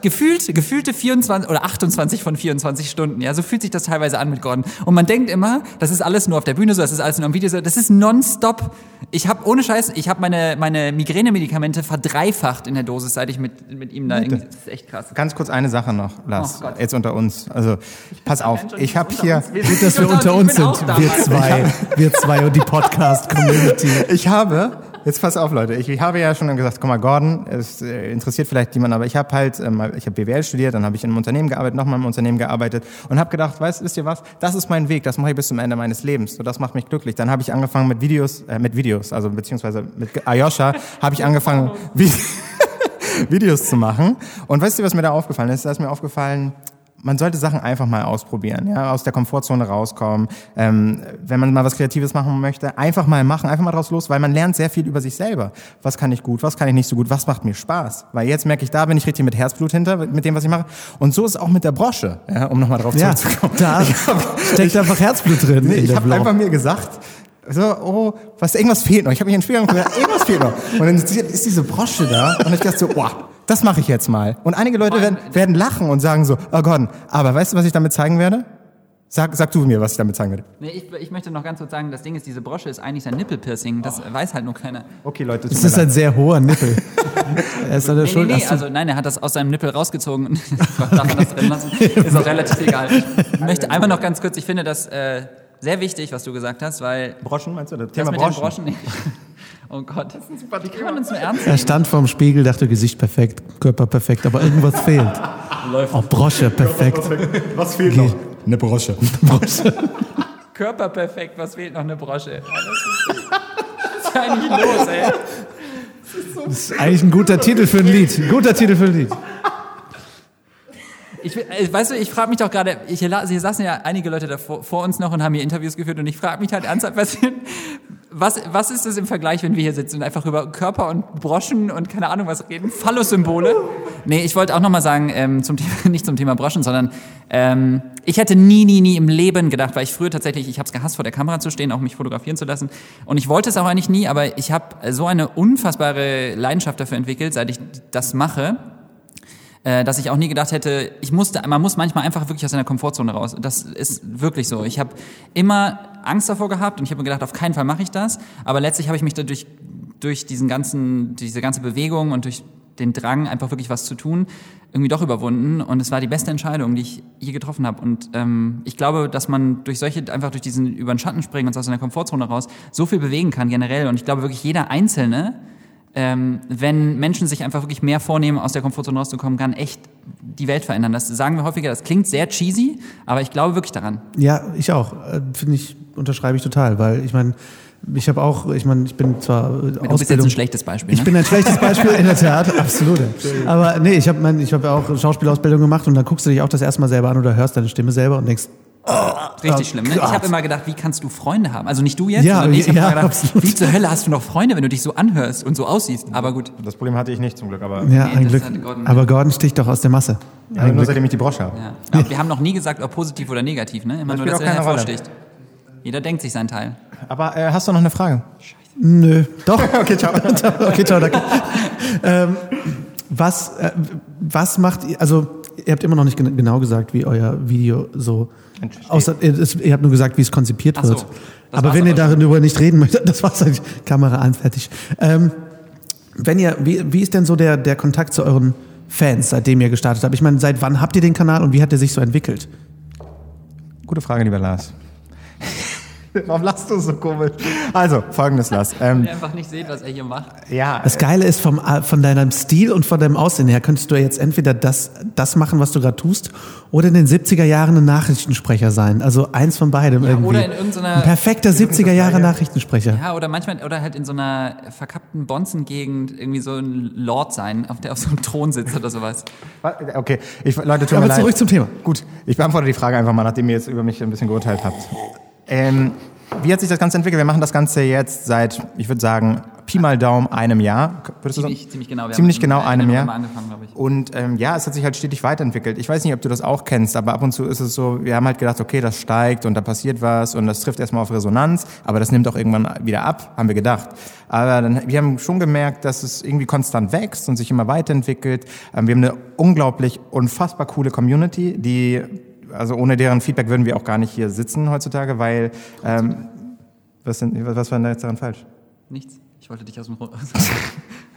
gefühlt, gefühlte 24 oder 28 von 24 Stunden. Ja, so fühlt sich das teilweise an mit Gordon. Und man denkt immer, das ist alles nur auf der Bühne so, das ist alles nur am Video so. Das ist nonstop. Ich habe ohne Scheiß, ich habe meine meine Migränemedikamente verdreifacht in der Dosis, seit ich mit mit ihm da. Irgendwie, das ist echt krass. Ganz kurz eine Sache noch, Lars. Oh Gott. Jetzt unter uns. Also, pass auf. Ich habe hier, Gut, dass wir unter uns sind, wir zwei, wir zwei und die Podcast-Community. ich habe, jetzt pass auf, Leute. Ich, ich habe ja schon gesagt, guck mal, Gordon, es äh, interessiert vielleicht jemand, aber ich habe halt, ähm, ich habe BWL studiert, dann habe ich in einem Unternehmen gearbeitet, nochmal im Unternehmen gearbeitet und habe gedacht, weißt, wisst ihr was? Das ist mein Weg, das mache ich bis zum Ende meines Lebens. So, das macht mich glücklich. Dann habe ich angefangen mit Videos, äh, mit Videos, also beziehungsweise mit Ayosha habe ich angefangen, Vi- Videos zu machen. Und weißt du, was mir da aufgefallen ist? Da ist mir aufgefallen, man sollte Sachen einfach mal ausprobieren, ja, aus der Komfortzone rauskommen. Ähm, wenn man mal was Kreatives machen möchte, einfach mal machen, einfach mal draus los, weil man lernt sehr viel über sich selber. Was kann ich gut, was kann ich nicht so gut, was macht mir Spaß? Weil jetzt merke ich, da bin ich richtig mit Herzblut hinter, mit dem, was ich mache. Und so ist es auch mit der Brosche, ja, um nochmal drauf Ja, zurückzukommen. da steckt einfach Herzblut drin. Nee, ich habe einfach mir gesagt, so, oh, was, irgendwas fehlt noch. Ich habe mich in den Spiegel gesagt, irgendwas fehlt noch. Und dann ist diese Brosche da und ich dachte so, wow, das mache ich jetzt mal. Und einige Leute werden, werden lachen und sagen so, oh Gott, aber weißt du, was ich damit zeigen werde? Sag, sag du mir, was ich damit zeigen werde. Nee, ich, ich möchte noch ganz kurz sagen, das Ding ist, diese Brosche ist eigentlich sein Nippelpiercing. Das weiß halt nur keiner. Okay, Leute, Das ist leid. ein sehr hoher Nippel. er ist an der Nee, nee, Schuld. nee, du- also nein, er hat das aus seinem Nippel rausgezogen. und Darf man das drin lassen? Ist auch relativ egal. Ich möchte einmal noch ganz kurz, ich finde das äh, sehr wichtig, was du gesagt hast, weil Broschen, meinst du? Das das Thema mit Broschen. den Broschen... Oh Gott, das ist ein super, wie kann man uns nur ernst er stand vorm Spiegel, dachte Gesicht perfekt, Körper perfekt, aber irgendwas fehlt. Oh, Brosche perfekt. Was fehlt noch? Eine Brosche. Körper perfekt, was fehlt noch eine Brosche? Das ist, was ist eigentlich los, ey? Das ist eigentlich ein guter Titel für ein Lied. Ein guter Titel für ein Lied. Ich, äh, weißt du, ich frage mich doch gerade, hier hier saßen ja einige Leute da vor, vor uns noch und haben hier Interviews geführt und ich frage mich halt ernsthaft, was, was, was ist das im Vergleich, wenn wir hier sitzen und einfach über Körper und Broschen und keine Ahnung was reden? Phallus-Symbole? Nee, ich wollte auch nochmal sagen, ähm, zum Thema, nicht zum Thema Broschen, sondern ähm, ich hätte nie, nie, nie im Leben gedacht, weil ich früher tatsächlich, ich habe es gehasst, vor der Kamera zu stehen, auch mich fotografieren zu lassen. Und ich wollte es auch eigentlich nie, aber ich habe so eine unfassbare Leidenschaft dafür entwickelt, seit ich das mache äh, dass ich auch nie gedacht hätte, ich musste, man muss manchmal einfach wirklich aus seiner Komfortzone raus. Das ist wirklich so. Ich habe immer Angst davor gehabt und ich habe mir gedacht, auf keinen Fall mache ich das. Aber letztlich habe ich mich dadurch durch diesen ganzen, diese ganze Bewegung und durch den Drang, einfach wirklich was zu tun, irgendwie doch überwunden. Und es war die beste Entscheidung, die ich je getroffen habe. Und ähm, ich glaube, dass man durch solche, einfach durch diesen über den Schatten springen und aus seiner Komfortzone raus, so viel bewegen kann generell. Und ich glaube wirklich, jeder Einzelne ähm, wenn Menschen sich einfach wirklich mehr vornehmen, aus der Komfortzone rauszukommen, kann echt die Welt verändern. Das sagen wir häufiger, das klingt sehr cheesy, aber ich glaube wirklich daran. Ja, ich auch. Äh, Finde ich, unterschreibe ich total, weil ich meine, ich habe auch, ich meine, ich bin zwar äh, Du bist jetzt ein schlechtes Beispiel. Ich Ne? bin ein schlechtes Beispiel in der Tat, absolut. Aber nee, ich habe mein, ich habe ja auch Schauspielausbildung gemacht und dann guckst du dich auch das erste Mal selber an oder hörst deine Stimme selber und denkst, Richtig schlimm, ne? Ich habe immer gedacht, wie kannst du Freunde haben? Also nicht du jetzt, Ja, sondern ich habe ja, gedacht, absolut. wie zur Hölle hast du noch Freunde, wenn du dich so anhörst und so aussiehst? Aber gut. Das Problem hatte ich nicht zum Glück, aber Ja, Nee, ein Glück. Gordon. Aber Gordon sticht doch aus der Masse. ja, nur seitdem ich die Brosche habe. Ja. Aber wir haben noch nie gesagt, ob positiv oder negativ, ne? Immer Das nur, spielt dass auch er keine Rolle. hervorsticht. Jeder denkt sich seinen Teil. Aber äh, hast du noch eine Frage? Nö. Doch. okay, ciao. okay, ciao, danke. ähm, was, äh, was macht ihr, also ihr habt immer noch nicht gen genau gesagt, wie euer Video so Entsteht. außer, ihr, es- ihr habt nur gesagt, wie es konzipiert Ach so, wird. das Aber wenn ihr darüber nicht reden möchtet, das war's eigentlich. Kamera an, fertig. Ähm, wenn ihr, wie, wie ist denn so der, der Kontakt zu euren Fans, seitdem ihr gestartet habt? Ich meine, seit wann habt ihr den Kanal und wie hat der sich so entwickelt? Gute Frage, lieber Lars. Warum lachst du so komisch? Also, folgendes, Lars. Ähm, ihr einfach nicht seht, was er hier macht. ja, Das Geile ist, vom, äh, von deinem Stil und von deinem Aussehen her könntest du jetzt entweder das, das machen, was du gerade tust, oder in den 70er Jahren ein Nachrichtensprecher sein. Also eins von beidem irgendwie. oder in irgendeiner- ein perfekter 70er Jahre Nachrichtensprecher. Ja, oder manchmal, oder halt in so einer verkappten Bonzen-Gegend irgendwie so ein Lord sein, auf der auf so einem Thron sitzt oder sowas. okay. Ich, Leute, tut mir Aber leid. zurück zum Thema. Gut, ich beantworte die Frage einfach mal, nachdem ihr jetzt über mich ein bisschen geurteilt habt. Ähm, wie hat sich das Ganze entwickelt? Wir machen das Ganze jetzt seit, ich würde sagen, Pi mal Daumen einem Jahr. Würdest? Ziemlich, ziemlich genau. Wir Ziemlich haben genau einem Jahr. Und ähm, ja, es hat sich halt stetig weiterentwickelt. Ich weiß nicht, ob du das auch kennst, aber ab und zu ist es so, wir haben halt gedacht, okay, das steigt und da passiert was und das trifft erstmal auf Resonanz, aber das nimmt auch irgendwann wieder ab, haben wir gedacht. Aber dann, wir haben schon gemerkt, dass es irgendwie konstant wächst und sich immer weiterentwickelt. Ähm, wir haben eine unglaublich, unfassbar coole Community, die, also ohne deren Feedback würden wir auch gar nicht hier sitzen heutzutage, weil, ähm, was, denn, was war denn da jetzt daran falsch? Nichts. Ich wollte dich aus dem Ro-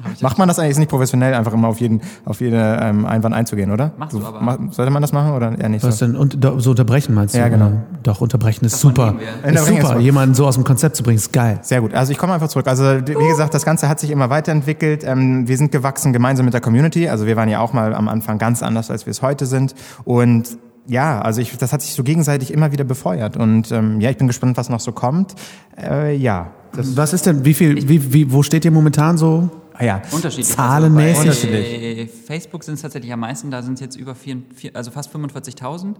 Macht man das eigentlich ist nicht professionell, einfach immer auf jeden, auf jede ähm, Einwand einzugehen, oder? Machst du So, aber. ma- sollte man das machen oder eher nicht Was so? denn? Und so unterbrechen meinst du? Ja, genau. Doch, unterbrechen ist Davon super. Ist super. Jemanden so aus dem Konzept zu bringen, ist geil. Sehr gut. Also ich komme einfach zurück. Also wie gesagt, das Ganze hat sich immer weiterentwickelt. Ähm, wir sind gewachsen gemeinsam mit der Community. Also wir waren ja auch mal am Anfang ganz anders, als wir es heute sind. Und ja, also ich, das hat sich so gegenseitig immer wieder befeuert. Und ähm, ja, ich bin gespannt, was noch so kommt. Äh, ja, das, Was ist denn, wie viel, wie, wie, wo steht ihr momentan so? ah, ja. Unterschiedlich. Zahlenmäßig? Also bei Facebook sind es tatsächlich am meisten, da sind es jetzt über vier, vier, also fast 45.000.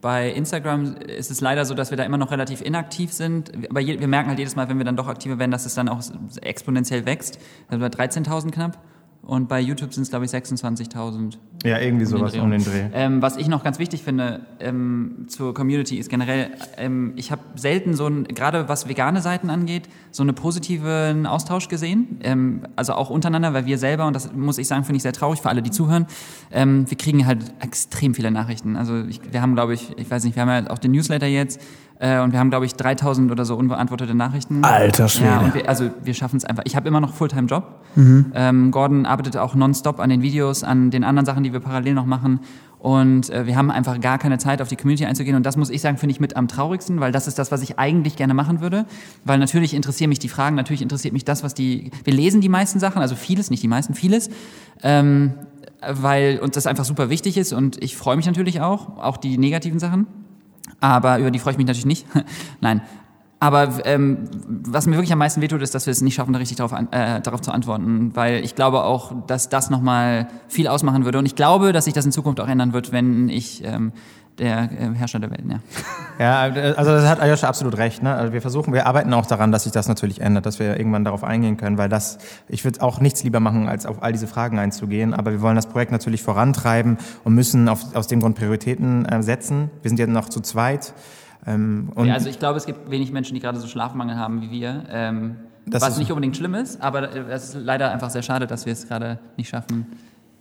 Bei Instagram ist es leider so, dass wir da immer noch relativ inaktiv sind. Aber je, wir merken halt jedes Mal, wenn wir dann doch aktiver werden, dass es dann auch exponentiell wächst. Also bei 13.000 knapp. Und bei YouTube sind es, glaube ich, 26.000. Ja, irgendwie um den sowas Dreh um den. Dreh. Ähm, was ich noch ganz wichtig finde ähm, zur Community ist generell, ähm, ich habe selten so ein, gerade was vegane Seiten angeht, so einen positiven Austausch gesehen. Ähm, also auch untereinander, weil wir selber, und das muss ich sagen, finde ich sehr traurig für alle, die zuhören, ähm, wir kriegen halt extrem viele Nachrichten. Also ich, wir haben, glaube ich, ich weiß nicht, wir haben ja auch den Newsletter jetzt äh, und wir haben, glaube ich, 3000 oder so unbeantwortete Nachrichten. Alter Schwede. Ja, wir, also wir schaffen es einfach. Ich habe immer noch Fulltime-Job. Ähm, Gordon arbeitet auch nonstop an den Videos, an den anderen Sachen, die wir parallel noch machen. Und äh, wir haben einfach gar keine Zeit, auf die Community einzugehen. Und das muss ich sagen, finde ich mit am traurigsten, weil das ist das, was ich eigentlich gerne machen würde. Weil natürlich interessieren mich die Fragen, natürlich interessiert mich das, was die. Wir lesen die meisten Sachen, also vieles, nicht die meisten, vieles. Ähm, weil uns das einfach super wichtig ist und ich freue mich natürlich auch, auch die negativen Sachen. Aber über die freue ich mich natürlich nicht. Nein. Aber ähm, was mir wirklich am meisten wehtut, ist, dass wir es nicht schaffen, da richtig darauf, äh, darauf zu antworten. Weil ich glaube auch, dass das nochmal viel ausmachen würde. Und ich glaube, dass sich das in Zukunft auch ändern wird, wenn ich ähm, der äh, Herrscher der Welt, ja. Ja, also das hat Ayosha absolut recht. Ne? Also wir versuchen, wir arbeiten auch daran, dass sich das natürlich ändert, dass wir irgendwann darauf eingehen können, weil das, ich würde auch nichts lieber machen, als auf all diese Fragen einzugehen. Aber wir wollen das Projekt natürlich vorantreiben und müssen auf, aus dem Grund Prioritäten äh, setzen. Wir sind ja noch zu zweit. Ähm, ja. Also ich glaube, es gibt wenig Menschen, die gerade so Schlafmangel haben wie wir. Ähm, Das was nicht unbedingt schlimm ist, aber äh, es ist leider einfach sehr schade, dass wir es gerade nicht schaffen.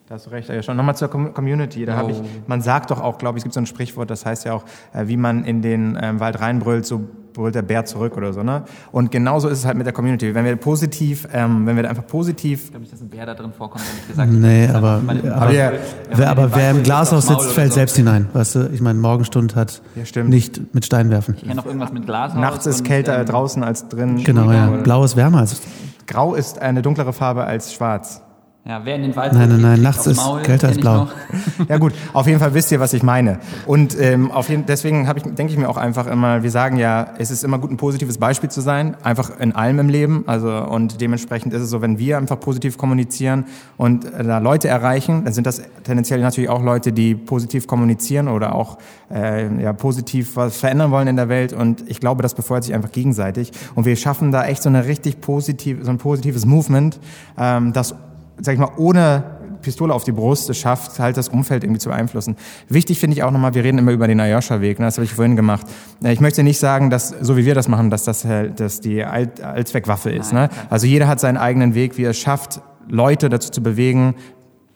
Da hast du recht, ja schon. Nochmal zur Com Community. Da habe ich, Oh. man sagt doch auch, glaube ich, es gibt so ein Sprichwort, das heißt ja auch, äh, wie man in den ähm, Wald reinbrüllt, so brüllt der Bär zurück oder so. Ne? Und genauso ist es halt mit der Community. Wenn wir positiv, ähm, wenn wir da einfach positiv Ich glaube nicht, dass ein Bär da drin vorkommt, ehrlich gesagt. Nee, Das ist aber, meine- aber, ja, wer, aber wer im Glashaus sitzt, fällt so. selbst hinein. Weißt du, ich meine, Morgenstund hat Ja, stimmt. nicht mit Stein werfen. Ich kenne noch irgendwas mit Glas. nachts ist kälter draußen als drin. Genau, ja. Oder- Blau ist wärmer als. Grau ist eine dunklere Farbe als schwarz. Ja, wer in den Wald Nein, nein, nein, nachts ist Maul, kälter als blau. Ja gut, auf jeden Fall wisst ihr, was ich meine. Und ähm, auf jeden, deswegen ich, denke ich mir auch einfach immer, wir sagen ja, es ist immer gut, ein positives Beispiel zu sein, einfach in allem im Leben. Also und dementsprechend ist es so, wenn wir einfach positiv kommunizieren und äh, da Leute erreichen, dann sind das tendenziell natürlich auch Leute, die positiv kommunizieren oder auch äh, ja, positiv was verändern wollen in der Welt. Und ich glaube, das befeuert sich einfach gegenseitig. Und wir schaffen da echt so eine richtig positiv, so ein positives Movement, ähm, das sag ich mal, ohne Pistole auf die Brust es schafft, halt das Umfeld irgendwie zu beeinflussen. Wichtig finde ich auch nochmal, wir reden immer über den Ayosha-Weg, ne? das habe ich vorhin gemacht. Äh, Ich möchte nicht sagen, dass, so wie wir das machen, dass das halt, dass die Alt Allzweckwaffe ist. Nein, ne? Also jeder hat seinen eigenen Weg, wie er es schafft, Leute dazu zu bewegen,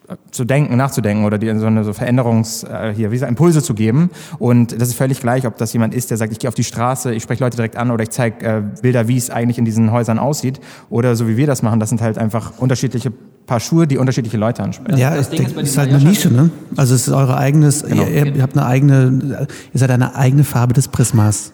äh, zu denken, nachzudenken oder die so eine so Veränderungs äh, hier wie gesagt, Impulse zu geben und das ist völlig gleich, ob das jemand ist, der sagt, ich gehe auf die Straße, ich spreche Leute direkt an oder ich zeige äh, Bilder, wie es eigentlich in diesen Häusern aussieht oder so wie wir das machen, das sind halt einfach unterschiedliche Paar Schuhe, die unterschiedliche Leute ansprechen. ja, das ich Ding denke, ist ist halt eine Nische, ne? Also es ist eure eigenes, Genau. ihr, ihr habt eine eigene, ihr seid eine eigene Farbe des Prismas.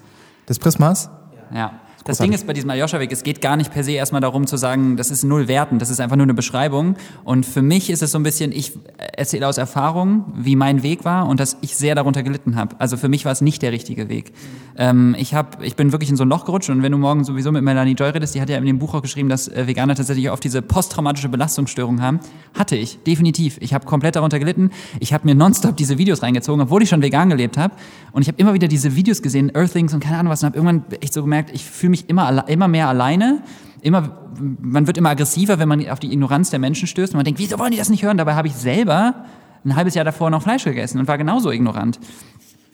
Des Prismas? Ja. Das großartig. Ding ist bei diesem Ayosha-Weg, es geht gar nicht per se erstmal darum zu sagen, das ist null werten, das ist einfach nur eine Beschreibung. Und für mich ist es so ein bisschen, ich erzähle aus Erfahrung, wie mein Weg war und dass ich sehr darunter gelitten habe. Also für mich war es nicht der richtige Weg. Ähm, ich, hab, ich bin wirklich in so ein Loch gerutscht und wenn du morgen sowieso mit Melanie Joy redest, die hat ja in dem Buch auch geschrieben, dass äh, Veganer tatsächlich oft diese posttraumatische Belastungsstörung haben. Hatte ich, definitiv. Ich habe komplett darunter gelitten. Ich habe mir nonstop diese Videos reingezogen, obwohl ich schon vegan gelebt habe. Und ich habe immer wieder diese Videos gesehen, Earthlings und keine Ahnung was, und habe irgendwann echt so gemerkt, ich fühle mich immer, immer mehr alleine. Immer, man wird immer aggressiver, wenn man auf die Ignoranz der Menschen stößt und man denkt, wieso wollen die das nicht hören? Dabei habe ich selber ein halbes Jahr davor noch Fleisch gegessen und war genauso ignorant.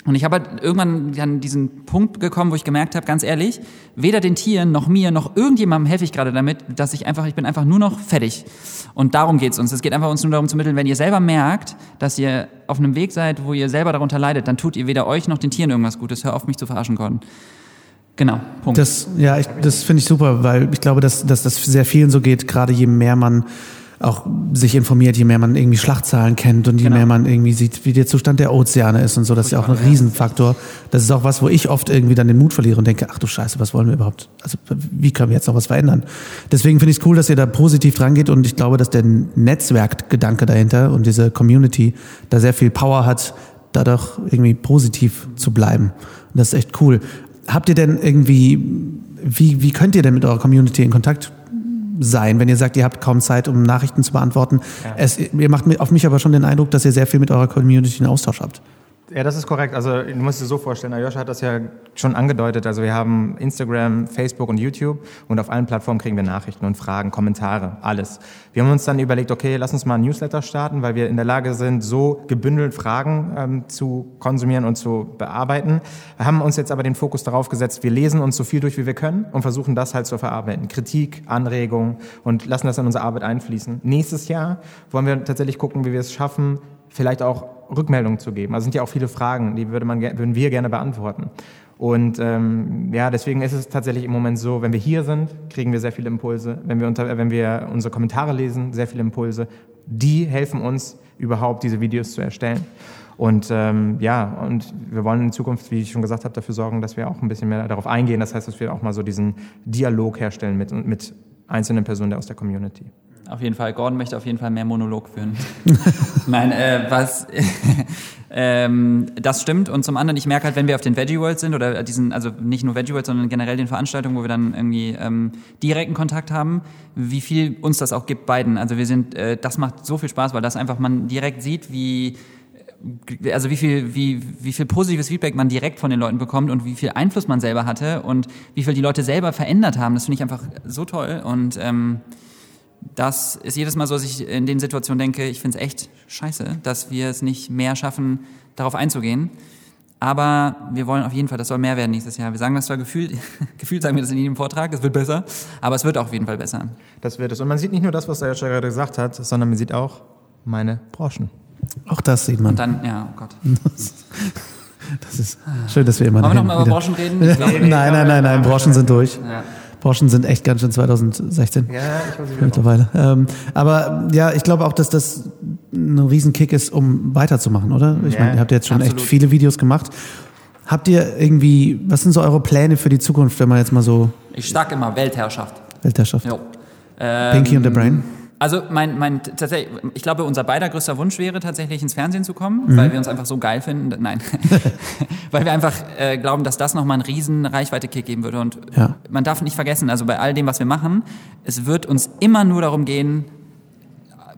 Und ich habe halt irgendwann an diesen Punkt gekommen, wo ich gemerkt habe, ganz ehrlich, weder den Tieren noch mir noch irgendjemandem helfe ich gerade damit, dass ich einfach, ich bin einfach nur noch fertig. Und darum geht's uns. Es geht einfach uns nur darum zu mitteln, wenn ihr selber merkt, dass ihr auf einem Weg seid, wo ihr selber darunter leidet, dann tut ihr weder euch noch den Tieren irgendwas Gutes. Hör auf, mich zu verarschen, Gordon. Genau, Punkt. Das, ja, ich, das finde ich super, weil ich glaube, dass, dass das sehr vielen so geht, gerade je mehr man auch sich informiert, je mehr man irgendwie Schlachtzahlen kennt und je Genau. mehr man irgendwie sieht, wie der Zustand der Ozeane ist und so, das ist ja auch ein Riesenfaktor. Das ist auch was, wo ich oft irgendwie dann den Mut verliere und denke, ach du Scheiße, was wollen wir überhaupt? Also wie können wir jetzt noch was verändern? Deswegen finde ich es cool, dass ihr da positiv dran geht und ich glaube, dass der Netzwerkgedanke dahinter und diese Community da sehr viel Power hat, da doch irgendwie positiv zu bleiben. Und das ist echt cool. Habt ihr denn irgendwie, wie, wie könnt ihr denn mit eurer Community in Kontakt sein, wenn ihr sagt, ihr habt kaum Zeit, um Nachrichten zu beantworten? Es, ihr macht auf mich aber schon den Eindruck, dass ihr sehr viel mit eurer Community in Austausch habt. Ja, das ist korrekt. Also du musst dir so vorstellen, Ayosha hat das ja schon angedeutet. Also wir haben Instagram, Facebook und YouTube und auf allen Plattformen kriegen wir Nachrichten und Fragen, Kommentare, alles. Wir haben uns dann überlegt, okay, lass uns mal ein Newsletter starten, weil wir in der Lage sind, so gebündelt Fragen ähm, zu konsumieren und zu bearbeiten. Wir haben uns jetzt aber den Fokus darauf gesetzt, wir lesen uns so viel durch, wie wir können und versuchen das halt zu verarbeiten. Kritik, Anregungen und lassen das in unsere Arbeit einfließen. Nächstes Jahr wollen wir tatsächlich gucken, wie wir es schaffen, vielleicht auch Rückmeldungen zu geben. Also sind ja auch viele Fragen, die würde man, würden wir gerne beantworten. Und ähm, ja, deswegen ist es tatsächlich im Moment so, wenn wir hier sind, kriegen wir sehr viele Impulse. Wenn wir, unter, wenn wir unsere Kommentare lesen, sehr viele Impulse. Die helfen uns überhaupt, diese Videos zu erstellen. Und ähm, ja, und wir wollen in Zukunft, wie ich schon gesagt habe, dafür sorgen, dass wir auch ein bisschen mehr darauf eingehen. Das heißt, dass wir auch mal so diesen Dialog herstellen mit, mit einzelnen Personen aus der Community. Auf jeden Fall. Gordon möchte auf jeden Fall mehr Monolog führen. Nein, äh, was, ähm, das stimmt. Und zum anderen, ich merke halt, wenn wir auf den Veggie World sind oder diesen, also nicht nur Veggie World, sondern generell den Veranstaltungen, wo wir dann irgendwie ähm, direkten Kontakt haben, wie viel uns das auch gibt beiden. Also wir sind, äh, das macht so viel Spaß, weil das einfach man direkt sieht, wie also wie viel, wie, wie viel positives Feedback man direkt von den Leuten bekommt und wie viel Einfluss man selber hatte und wie viel die Leute selber verändert haben. Das finde ich einfach so toll und ähm, das ist jedes Mal so, dass ich in den Situationen denke, ich finde es echt scheiße, dass wir es nicht mehr schaffen, darauf einzugehen. Aber wir wollen auf jeden Fall, das soll mehr werden nächstes Jahr. Wir sagen das zwar gefühlt, gefühlt sagen wir das in jedem Vortrag, es wird besser, aber es wird auf jeden Fall besser. Das wird es. Und man sieht nicht nur das, was der Joscha gerade gesagt hat, sondern man sieht auch meine Broschen. Auch das sieht man. Und dann, ja, oh Gott. Das ist schön, dass wir immer Wollen wir noch dahin mal über Broschen reden? Glaube, Nein, nein, nein, nein, Broschen sind durch. ja. Broschen sind echt ganz schön 2016 Ja, ich weiß nicht, mittlerweile. Ähm, aber ja, ich glaube auch, dass das ein Riesenkick ist, um weiterzumachen, oder? Ich Ja, meine, ihr habt jetzt schon absolut. echt viele Videos gemacht. Habt ihr irgendwie, was sind so eure Pläne für die Zukunft, wenn man jetzt mal so Ich sag immer Weltherrschaft. Weltherrschaft? Jo. Ähm, Pinky und the Brain? Also mein, mein tatsächlich, ich glaube, unser beider größter Wunsch wäre tatsächlich ins Fernsehen zu kommen, weil wir uns einfach so geil finden. Nein, weil wir einfach äh, glauben, dass das nochmal einen riesen Reichweite-Kick geben würde. Und Ja. man darf nicht vergessen, also bei all dem, was wir machen, es wird uns immer nur darum gehen,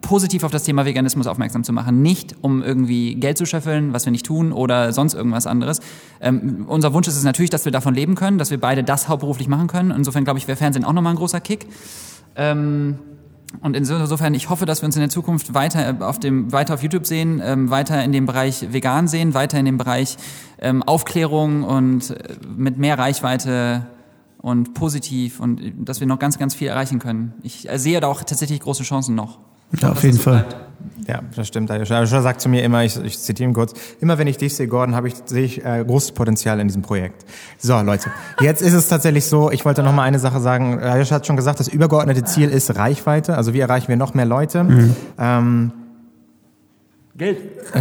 positiv auf das Thema Veganismus aufmerksam zu machen. Nicht, um irgendwie Geld zu scheffeln, was wir nicht tun oder sonst irgendwas anderes. Ähm, unser Wunsch ist es natürlich, dass wir davon leben können, dass wir beide das hauptberuflich machen können. Insofern glaube ich, wäre Fernsehen auch nochmal ein großer Kick. Ähm, und insofern, ich hoffe, dass wir uns in der Zukunft weiter äh, auf dem, weiter auf YouTube sehen, ähm, weiter in dem Bereich vegan sehen, weiter in dem Bereich ähm, Aufklärung und äh, mit mehr Reichweite und positiv und äh, dass wir noch ganz, ganz viel erreichen können. Ich äh, sehe da auch tatsächlich große Chancen noch. Ja, auf jeden Fall. Ja, das stimmt. Ayosha sagt zu mir immer, ich, ich zitiere ihn kurz, immer wenn ich dich sehe, Gordon, habe ich, sehe ich äh, großes Potenzial in diesem Projekt. So, Leute, jetzt ist es tatsächlich so, ich wollte noch mal eine Sache sagen. Ayosha hat schon gesagt, das übergeordnete Ziel ist Reichweite. Also wie erreichen wir noch mehr Leute? Ähm, Geld.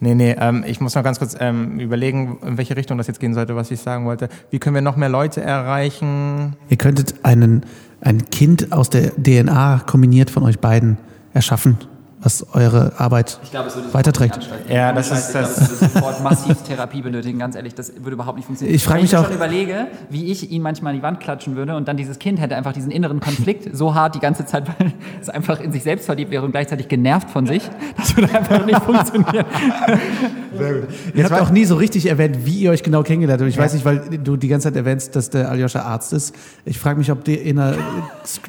Nee, nee, ähm, ich muss noch ganz kurz ähm, überlegen, in welche Richtung das jetzt gehen sollte, was ich sagen wollte. Wie können wir noch mehr Leute erreichen? Ihr könntet einen, ein Kind aus der DNA kombiniert von euch beiden erschaffen, was eure Arbeit Ich glaube, weiterträgt. Ja, das ist- ich glaube, das- es würde sofort massiv Therapie benötigen, ganz ehrlich, das würde überhaupt nicht funktionieren. Ich frage Wenn mich ich mir auch- schon überlege, wie ich ihn manchmal an die Wand klatschen würde und dann dieses Kind hätte einfach diesen inneren Konflikt so hart die ganze Zeit, weil es einfach in sich selbst verliebt wäre und gleichzeitig genervt von sich, das würde einfach nicht funktionieren. Ihr habt auch nie so richtig erwähnt, wie ihr euch genau kennengelernt habt. Ich weiß nicht, weil du die ganze Zeit erwähnst, dass der Aljoscha Arzt ist. Ich frage mich, ob der in einer,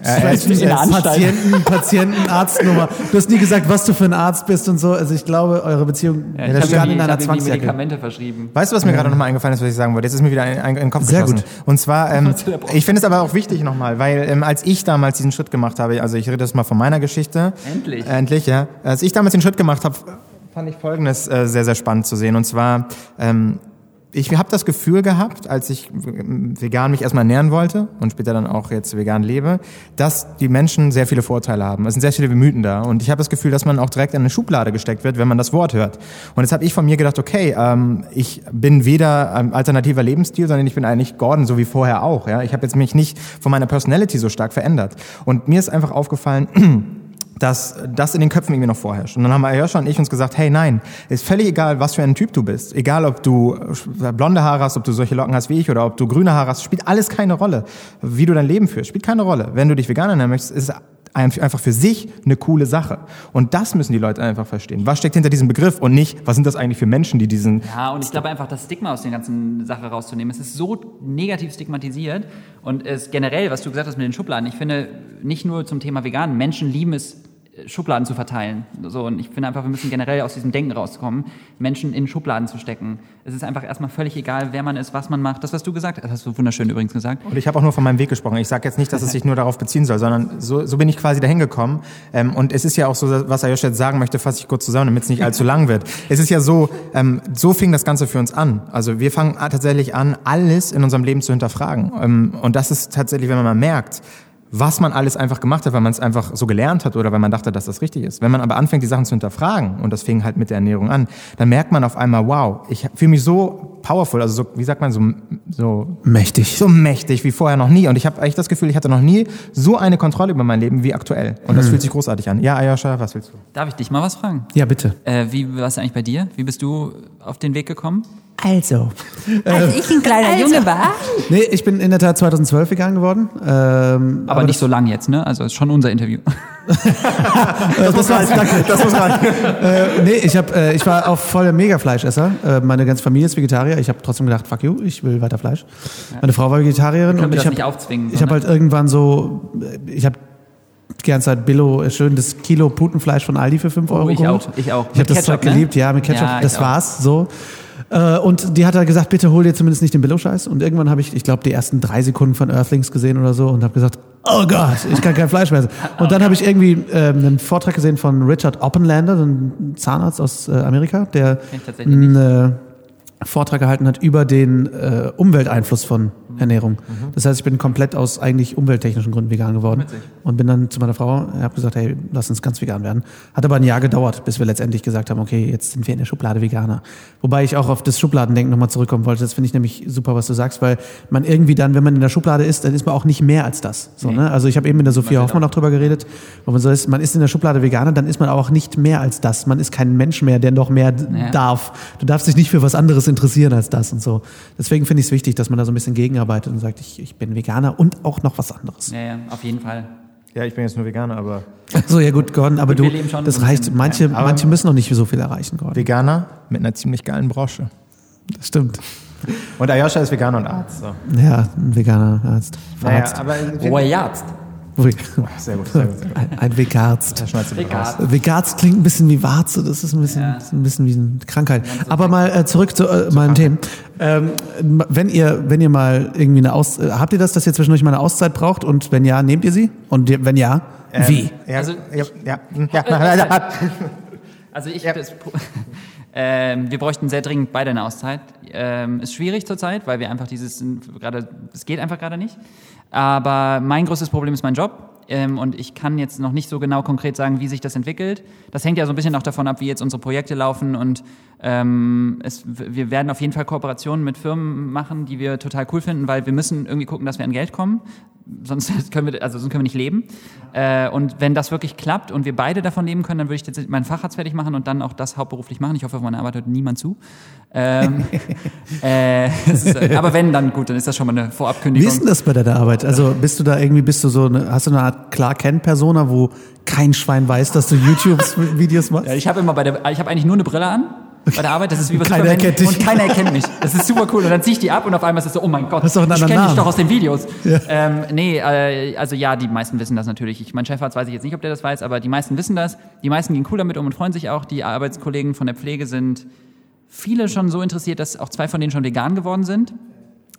er ist in einer. Patienten, Patienten-Arztnummer. Du hast nie gesagt, was du für ein Arzt bist und so. Also ich glaube, eure Beziehung Ja, ja, ich habe stand in einer Zwangsjacke. Medikamente verschrieben. Weißt du, was mir gerade nochmal eingefallen ist, was ich sagen wollte? Jetzt ist mir wieder ein, ein, ein Kopf Sehr geschossen. gut. Und zwar, ähm, ich finde es aber auch wichtig nochmal, weil ähm, als ich damals diesen Schritt gemacht habe, also ich rede jetzt mal von meiner Geschichte. Endlich. Endlich, ja. Als ich damals den Schritt gemacht habe, fand ich Folgendes äh, sehr, sehr spannend zu sehen. Und zwar, ähm, ich habe das Gefühl gehabt, als ich ähm, vegan mich erstmal ernähren wollte und später dann auch jetzt vegan lebe, dass die Menschen sehr viele Vorteile haben. Es sind sehr viele Mythen da. Und ich habe das Gefühl, dass man auch direkt in eine Schublade gesteckt wird, wenn man das Wort hört. Und jetzt habe ich von mir gedacht, okay, ähm, ich bin weder ein alternativer Lebensstil, sondern ich bin eigentlich Gordon, so wie vorher auch. Ja? Ich habe jetzt mich nicht von meiner Personality so stark verändert. Und mir ist einfach aufgefallen, dass das in den Köpfen irgendwie noch vorherrscht. Und dann haben Ayosha und ich uns gesagt, hey nein, ist völlig egal, was für ein Typ du bist. Egal, ob du blonde Haare hast, ob du solche Locken hast wie ich oder ob du grüne Haare hast, spielt alles keine Rolle. Wie du dein Leben führst, spielt keine Rolle. Wenn du dich vegan ernähren möchtest, ist einfach für sich eine coole Sache. Und das müssen die Leute einfach verstehen. Was steckt hinter diesem Begriff und nicht, was sind das eigentlich für Menschen, die diesen... Ja, und ich glaube einfach, das Stigma aus der ganzen Sache rauszunehmen. Es ist so negativ stigmatisiert und es generell, was du gesagt hast mit den Schubladen, ich finde nicht nur zum Thema vegan, Menschen lieben es, Schubladen zu verteilen. So, und ich finde einfach, wir müssen generell aus diesem Denken rauskommen, Menschen in Schubladen zu stecken. Es ist einfach erstmal völlig egal, wer man ist, was man macht. Das, was du gesagt hast, hast du wunderschön übrigens gesagt. Und ich habe auch nur von meinem Weg gesprochen. Ich sage jetzt nicht, dass es sich nur darauf beziehen soll, sondern so, so bin ich quasi dahin gekommen. Ähm, und es ist ja auch so, was Ayosha jetzt sagen möchte, fasse ich kurz zusammen, damit es nicht allzu lang wird. Es ist ja so, ähm, so fing das Ganze für uns an. Also wir fangen tatsächlich an, alles in unserem Leben zu hinterfragen. Ähm, und das ist tatsächlich, wenn man mal merkt, was man alles einfach gemacht hat, weil man es einfach so gelernt hat oder weil man dachte, dass das richtig ist. Wenn man aber anfängt, die Sachen zu hinterfragen, und das fing halt mit der Ernährung an, dann merkt man auf einmal, wow, ich fühle mich so powerful, also so, wie sagt man, so, so Mächtig. so mächtig wie vorher noch nie. Und ich habe echt das Gefühl, ich hatte noch nie so eine Kontrolle über mein Leben wie aktuell. Und das fühlt sich großartig an. Ja, Ayosha, was willst du? Darf ich dich mal was fragen? Ja, bitte. Äh, wie war es eigentlich bei dir? Wie bist du auf den Weg gekommen? Also. Als ich ein kleiner Junge war, Nee, ich bin in der Tat 2012 vegan geworden. Ähm, Aber, nicht so lang jetzt, ne? Also ist schon unser Interview. Äh, das war's, danke. Das muss reichen. äh, nee, ich, hab, äh, ich war auch voll Mega-Fleischesser. Äh, meine ganze Familie ist Vegetarier. Ich habe trotzdem gedacht, fuck you, ich will weiter Fleisch. Meine Frau war Vegetarierin und ich habe aufzwingen? ich hab halt irgendwann so, äh, ich habe die ganze Zeit Billo, äh, schön das Kilo Putenfleisch von Aldi für 5 Euro Oh, ich geholt. auch, ich auch. Ich habe das Zeug ne? geliebt, ja, mit Ketchup, Ja, das auch. war's, so. Äh, Und die hat halt gesagt, bitte hol dir zumindest nicht den Billo-Scheiß. Und irgendwann habe ich, ich glaube, die ersten drei Sekunden von Earthlings gesehen oder so und habe gesagt, oh Gott, ich kann kein Fleisch mehr essen. Und dann habe ich irgendwie ähm, einen Vortrag gesehen von Richard Oppenlander, so ein Zahnarzt aus äh, Amerika, der einen äh, Vortrag gehalten hat über den äh, Umwelteinfluss von Ernährung. Das heißt, ich bin komplett aus eigentlich umwelttechnischen Gründen vegan geworden Witzig. und bin dann zu meiner Frau, habe gesagt, hey, lass uns ganz vegan werden. Hat aber ein Jahr gedauert, bis wir letztendlich gesagt haben, okay, jetzt sind wir in der Schublade Veganer. Wobei ich auch auf das Schubladendenken nochmal zurückkommen wollte. Das finde ich nämlich super, was du sagst, weil man irgendwie dann, wenn man in der Schublade ist, dann ist man auch nicht mehr als das. So, Nee. ne? Also ich habe eben mit der Sophia Man Hoffmann auch drüber geredet, wo man so ist, man ist in der Schublade Veganer, dann ist man auch nicht mehr als das. Man ist kein Mensch mehr, der noch mehr Ja. darf. Du darfst dich nicht für was anderes interessieren als das und so. Deswegen finde ich es wichtig, dass man da so ein bisschen gegenarbeitet und sagt, ich, ich bin Veganer und auch noch was anderes. Ja, ja, auf jeden Fall. Ja, ich bin jetzt nur Veganer, aber So, ja gut, Gordon, aber du, das reicht. Manche, ja, manche müssen noch nicht so viel erreichen, Gordon. Veganer mit einer ziemlich geilen Branche. Das stimmt. Und Ayosha ist Veganer und Arzt. So. Ja, ein veganer Arzt. Naja, Arzt. aber Oh, Jagd. Sehr gut, sehr gut. Sehr gut. Ein, ein Vegarzt. Vegarzt klingt ein bisschen wie Warze, das ist ein bisschen, Ja. ein bisschen wie eine Krankheit. Aber mal äh, zurück zu äh, meinen Themen. Ähm, wenn ihr, wenn ihr mal irgendwie eine Aus, äh, habt ihr das, dass ihr zwischendurch mal eine Auszeit braucht? Und wenn ja, nehmt ihr sie? Und wenn ja, wie? Ähm, Ja, Also, ja, ja, hm, ja. Also ich, Ja. das, ähm, wir bräuchten sehr dringend beide eine Auszeit. Ähm, ist schwierig zurzeit, weil wir einfach dieses gerade, es geht einfach gerade nicht. Aber mein größtes Problem ist mein Job. Ähm, und ich kann jetzt noch nicht so genau konkret sagen, wie sich das entwickelt. Das hängt ja so ein bisschen auch davon ab, wie jetzt unsere Projekte laufen. Und ähm, es, wir werden auf jeden Fall Kooperationen mit Firmen machen, die wir total cool finden, weil wir müssen irgendwie gucken, dass wir an Geld kommen. Sonst können wir, also sonst können wir nicht leben. Äh, und wenn das wirklich klappt und wir beide davon leben können, dann würde ich jetzt meinen Facharzt fertig machen und dann auch das hauptberuflich machen. Ich hoffe, auf meine Arbeit hört niemand zu. Ähm, äh, ist, äh, aber wenn, dann gut, dann ist das schon mal eine Wie Vorabkündigung. ist denn das bei deiner Arbeit? Also bist du da irgendwie, bist du so, eine, hast du eine Art Clark-Kent-Persona, wo kein Schwein weiß, dass du YouTube-Videos machst? Ja, ich habe immer bei der, ich habe eigentlich nur eine Brille an bei der Arbeit. Das ist wie bei Keiner erkennt dich. und keiner erkennt mich. Das ist super cool. Und dann ziehe ich die ab und auf einmal ist es so, oh mein Gott, Hast doch einen ich kenne dich doch aus den Videos. Ja. Ähm, nee, äh, also ja, die meisten wissen das natürlich. Ich, mein Chefarzt weiß ich jetzt nicht, ob der das weiß, aber die meisten wissen das. Die meisten gehen cool damit um und freuen sich auch. Die Arbeitskollegen von der Pflege sind viele schon so interessiert, dass auch zwei von denen schon vegan geworden sind.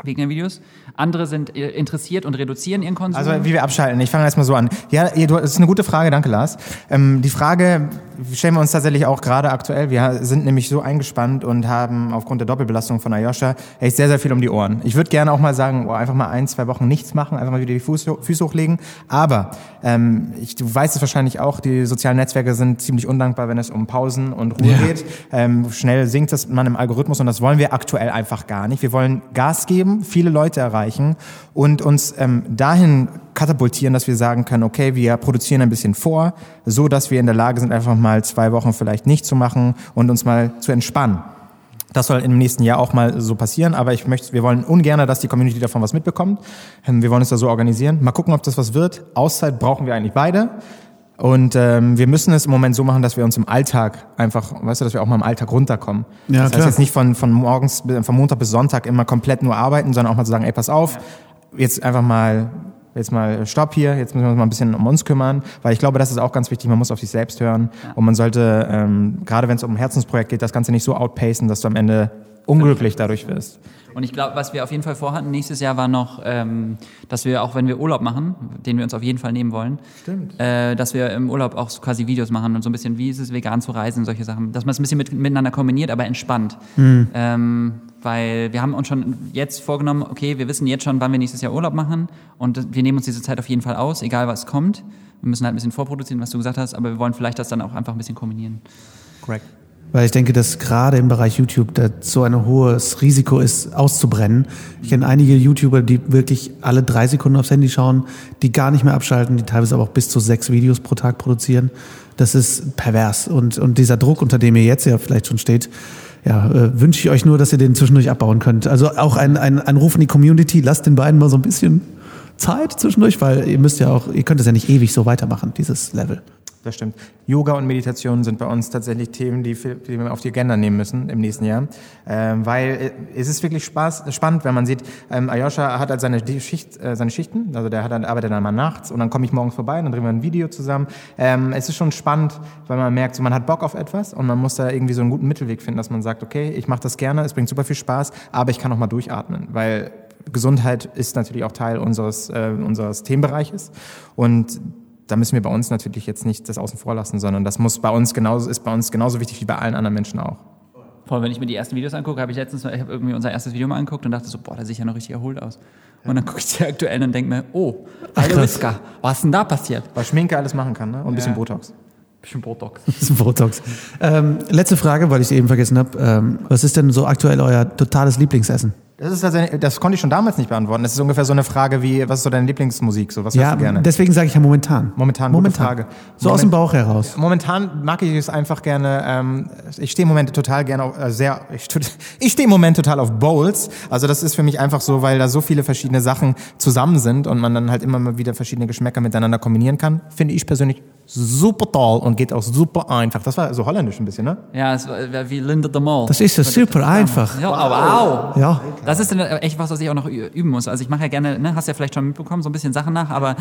Wegen den Videos. Andere sind äh, interessiert und reduzieren ihren Konsum. Also wie wir abschalten. Ich fange erstmal so an. Ja, das ist eine gute Frage, danke Lars. Ähm, die Frage stellen wir uns tatsächlich auch gerade aktuell. Wir sind nämlich so eingespannt und haben aufgrund der Doppelbelastung von Ayosha echt sehr, sehr viel um die Ohren. Ich würde gerne auch mal sagen, oh, einfach mal ein, zwei Wochen nichts machen, einfach mal wieder die Füße hochlegen. Aber ähm, ich, du weißt es wahrscheinlich auch, die sozialen Netzwerke sind ziemlich undankbar, wenn es um Pausen und Ruhe Ja. geht. Ähm, schnell sinkt das man im Algorithmus und das wollen wir aktuell einfach gar nicht. Wir wollen Gas geben, viele Leute erreichen und uns ähm, dahin katapultieren, dass wir sagen können, okay, wir produzieren ein bisschen vor, so dass wir in der Lage sind, einfach mal zwei Wochen vielleicht nicht zu machen und uns mal zu entspannen. Das soll im nächsten Jahr auch mal so passieren, aber ich möchte, wir wollen ungern, dass die Community davon was mitbekommt. Ähm, Wir wollen uns da so organisieren. Mal gucken, ob das was wird. Auszeit brauchen wir eigentlich beide. Und ähm, wir müssen es im Moment so machen, dass wir uns im Alltag einfach, weißt du, dass wir auch mal im Alltag runterkommen. Ja, das klar. heißt jetzt nicht von, von morgens, von Montag bis Sonntag immer komplett nur arbeiten, sondern auch mal zu sagen, ey, pass auf, jetzt einfach mal, jetzt mal Stopp hier, jetzt müssen wir uns mal ein bisschen um uns kümmern, weil ich glaube, das ist auch ganz wichtig, man muss auf sich selbst hören und man sollte, ähm, gerade wenn es um ein Herzensprojekt geht, das Ganze nicht so outpacen, dass du am Ende unglücklich dadurch wirst. Und ich glaube, was wir auf jeden Fall vorhatten nächstes Jahr war noch, ähm, dass wir auch wenn wir Urlaub machen, den wir uns auf jeden Fall nehmen wollen, Stimmt. Äh, dass wir im Urlaub auch so quasi Videos machen und so ein bisschen, wie ist es vegan zu reisen, solche Sachen, dass man es ein bisschen mit, miteinander kombiniert, aber entspannt. Ähm, weil wir haben uns schon jetzt vorgenommen, okay, wir wissen jetzt schon, wann wir nächstes Jahr Urlaub machen und wir nehmen uns diese Zeit auf jeden Fall aus, egal was kommt. Wir müssen halt ein bisschen vorproduzieren, was du gesagt hast, aber wir wollen vielleicht das dann auch einfach ein bisschen kombinieren. Correct. Weil ich denke, dass gerade im Bereich YouTube da so ein hohes Risiko ist, auszubrennen. Ich kenne einige YouTuber, die wirklich alle drei Sekunden aufs Handy schauen, die gar nicht mehr abschalten, die teilweise aber auch bis zu sechs Videos pro Tag produzieren. Das ist pervers. Und, und dieser Druck, unter dem ihr jetzt ja vielleicht schon steht, ja, äh, wünsche ich euch nur, dass ihr den zwischendurch abbauen könnt. Also auch ein, ein, ein Ruf in die Community, lasst den beiden mal so ein bisschen Zeit zwischendurch, weil ihr müsst ja auch, ihr könnt es ja nicht ewig so weitermachen, dieses Level. Das stimmt. Yoga und Meditation sind bei uns tatsächlich Themen, die, die wir auf die Agenda nehmen müssen im nächsten Jahr. Ähm, weil äh, es ist wirklich Spaß, spannend, wenn man sieht, ähm, Ayosha hat halt seine, Schicht, äh, seine Schichten, also der hat dann, arbeitet dann mal nachts und dann komme ich morgens vorbei und dann drehen wir ein Video zusammen. Ähm, es ist schon spannend, weil man merkt, so, man hat Bock auf etwas und man muss da irgendwie so einen guten Mittelweg finden, dass man sagt, okay, ich mache das gerne, es bringt super viel Spaß, aber ich kann auch mal durchatmen, weil Gesundheit ist natürlich auch Teil unseres, äh, unseres Themenbereiches und da müssen wir bei uns natürlich jetzt nicht das außen vor lassen, sondern das muss bei uns genauso, ist bei uns genauso wichtig wie bei allen anderen Menschen auch. Vor allem, wenn ich mir die ersten Videos angucke, habe ich letztens ich habe irgendwie unser erstes Video mal angeguckt und dachte so, boah, der sieht ja noch richtig erholt aus. Und dann gucke ich die aktuell und denke mir, oh, hallo Wiska, was ist denn da passiert? Weil Schminke alles machen kann, ne? Und ein bisschen Botox. Bisschen Botox. Ein Botox. Ähm, letzte Frage, weil ich es eben vergessen habe. Ähm, was ist denn so aktuell euer totales Lieblingsessen? Das, ist tatsächlich, das konnte ich schon damals nicht beantworten. Das ist ungefähr so eine Frage wie, was ist so deine Lieblingsmusik? So, was hörst Ja, du gerne? deswegen sage ich ja momentan. Momentan, momentan. Frage. So aus dem Moment- Bauch heraus. Momentan mag ich es einfach gerne. Ähm, ich stehe im Moment total gerne auf, äh, sehr. Ich, ich stehe im Moment total auf Bowls. Also das ist für mich einfach so, weil da so viele verschiedene Sachen zusammen sind und man dann halt immer mal wieder verschiedene Geschmäcker miteinander kombinieren kann. Finde ich persönlich super toll und geht auch super einfach. Das war so holländisch ein bisschen, ne? Ja, es war war wie Linda de Mol. Das ist ja super einfach. Ja, wow. wow. Ja. Das ist echt was, was ich auch noch üben muss. Also ich mache ja gerne, ne, hast ja vielleicht schon mitbekommen, so ein bisschen Sachen nach, aber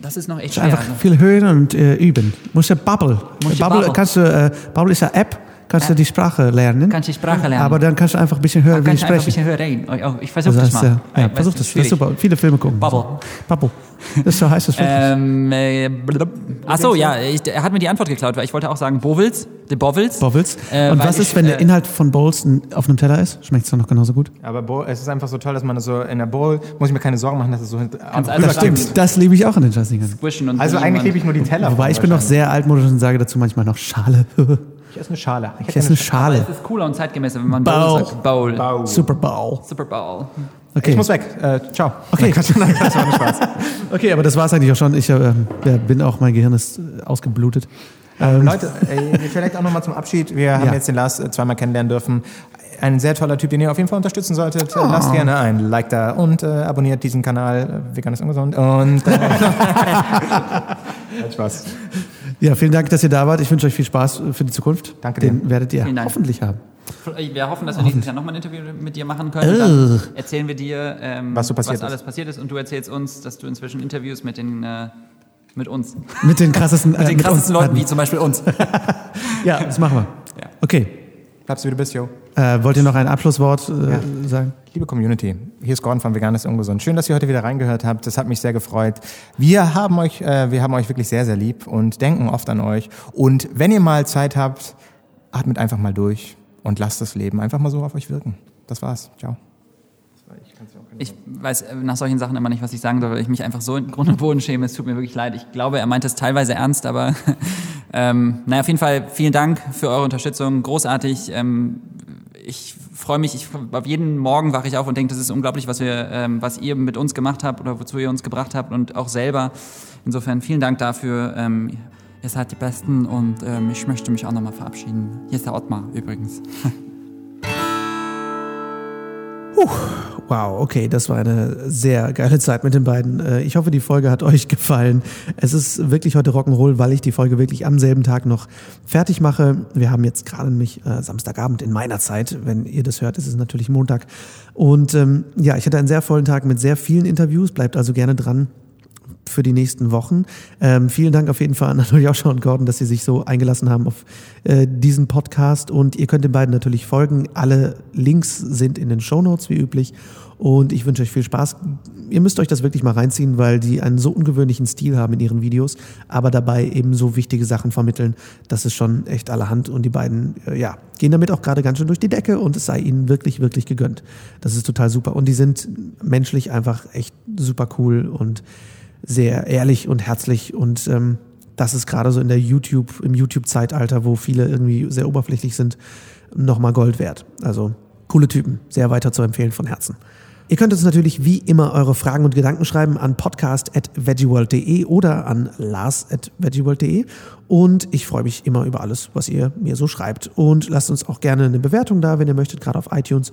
das ist noch echt schwer. Einfach Also, viel hören und äh, üben. Muss ja Bubble. Muss ja Bubble, Bubble. kannst du, äh, Bubble ist ja App, kannst du die Sprache lernen. Kannst die Sprache lernen. Aber dann kannst du einfach ein bisschen hören, wie kann die ich einfach ein sprechen. bisschen hören. Oh, oh, ich versuche Also das das, mal. äh, ja, Weil, versuch du, das, das ist super. Viele Filme gucken. Bubble. Bubble. Das ist so heißt das wirklich. Ähm, äh. Ach so, ja, ich, er hat mir die Antwort geklaut, weil ich wollte auch sagen Bovils, de Bovils. Bowls. Äh, und was ich, ist, wenn der äh, Inhalt von Bowls auf einem Teller ist? Schmeckt es dann noch genauso gut? Aber Bowl, es ist einfach so toll, dass man so in der Bowl, muss ich mir keine Sorgen machen, dass es so Kannst rüber alles stimmt. Das liebe ich auch in den und Also eigentlich liebe ich nur die Teller. Wobei ich bin noch sehr altmodisch und sage dazu manchmal noch Schale. Ich esse eine Schale. Ich Ich esse eine Schale. Das ist cooler und zeitgemäßer, wenn man Bowl. Bowl sagt. Bowl. Bowl. Super Bowl. Super Bowl. Okay. Ich muss weg. Äh, ciao. Okay. Nein, Quatsch, nein, Spaß. Okay, aber das war es eigentlich auch schon. Ich äh, bin auch, mein Gehirn ist äh, ausgeblutet. Ähm, Leute, äh, vielleicht auch nochmal zum Abschied. Wir haben Ja. jetzt den Lars äh, zweimal kennenlernen dürfen. Ein sehr toller Typ, den ihr auf jeden Fall unterstützen solltet. Äh, Lasst gerne ein Like da und äh, abonniert diesen Kanal. Äh, Vegan ist ungesund. Und äh, Hat Spaß. Ja, vielen Dank, dass ihr da wart. Ich wünsche euch viel Spaß für die Zukunft. Danke Den dir. werdet ihr hoffentlich haben. Wir hoffen, dass wir nächstes Jahr nochmal ein Interview mit dir machen können. Dann erzählen wir dir, ähm, Was so passiert was alles passiert ist. Und du erzählst uns, dass du inzwischen Interviews mit den äh, mit uns, Mit den krassesten, äh, mit den krassesten uns Leuten, wie hatten. zum Beispiel uns. Ja, das machen wir. Ja. Okay. Bleibst du, wie du bist, Jo. Äh, wollt ihr noch ein Abschlusswort äh, sagen? Liebe Community, hier ist Gordon von Vegan ist ungesund. Schön, dass ihr heute wieder reingehört habt. Das hat mich sehr gefreut. Wir haben euch, äh, wir haben euch wirklich sehr, sehr lieb und denken oft an euch. Und wenn ihr mal Zeit habt, atmet einfach mal durch und lasst das Leben einfach mal so auf euch wirken. Das war's. Ciao. Ich weiß äh, nach solchen Sachen immer nicht, was ich sagen soll, weil ich mich einfach so in Grund und Boden schäme. Es tut mir wirklich leid. Ich glaube, er meint es teilweise ernst, aber ähm, naja, auf jeden Fall vielen Dank für eure Unterstützung. Großartig. Ähm, ich freue mich, ich, auf jeden Morgen wache ich auf und denke, das ist unglaublich, was wir, ähm, was ihr mit uns gemacht habt oder wozu ihr uns gebracht habt und auch selber. Insofern vielen Dank dafür. Ähm, ihr seid die Besten und ähm, ich möchte mich auch nochmal verabschieden. Hier ist der Ottmar übrigens. Wow, okay, das war eine sehr geile Zeit mit den beiden. Äh, Ich hoffe, die Folge hat euch gefallen. Es ist wirklich heute Rock'n'Roll, weil ich die Folge wirklich am selben Tag noch fertig mache. Wir haben jetzt gerade nämlich äh, Samstagabend in meiner Zeit. Wenn ihr das hört, ist es natürlich Montag. Und ähm, ja, ich hatte einen sehr vollen Tag mit sehr vielen Interviews. Bleibt also gerne dran für die nächsten Wochen. Ähm, vielen Dank auf jeden Fall an auch und Gordon, dass sie sich so eingelassen haben auf äh, diesen Podcast. Und ihr könnt den beiden natürlich folgen. Alle Links sind in den Show Notes wie üblich. Und ich wünsche euch viel Spaß. Ihr müsst euch das wirklich mal reinziehen, weil die einen so ungewöhnlichen Stil haben in ihren Videos, aber dabei eben so wichtige Sachen vermitteln. Das ist schon echt allerhand. Und die beiden, äh, ja, gehen damit auch gerade ganz schön durch die Decke und es sei ihnen wirklich, wirklich gegönnt. Das ist total super. Und die sind menschlich einfach echt super cool und sehr ehrlich und herzlich und ähm, das ist gerade so in der YouTube, im YouTube-Zeitalter, wo viele irgendwie sehr oberflächlich sind, nochmal Gold wert. Also coole Typen, sehr weiter zu empfehlen von Herzen. Ihr könnt uns natürlich wie immer eure Fragen und Gedanken schreiben an podcast.veggieworld.de oder an lars.veggieworld.de und ich freue mich immer über alles, was ihr mir so schreibt und lasst uns auch gerne eine Bewertung da, wenn ihr möchtet, gerade auf iTunes.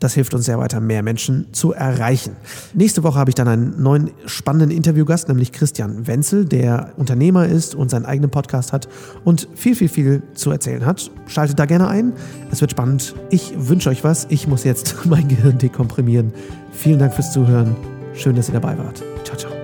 Das hilft uns sehr weiter, mehr Menschen zu erreichen. Nächste Woche habe ich dann einen neuen spannenden Interviewgast, nämlich Christian Wenzel, der Unternehmer ist und seinen eigenen Podcast hat und viel, viel, viel zu erzählen hat. Schaltet da gerne ein. Es wird spannend. Ich wünsche euch was. Ich muss jetzt mein Gehirn dekomprimieren. Vielen Dank fürs Zuhören. Schön, dass ihr dabei wart. Ciao, ciao.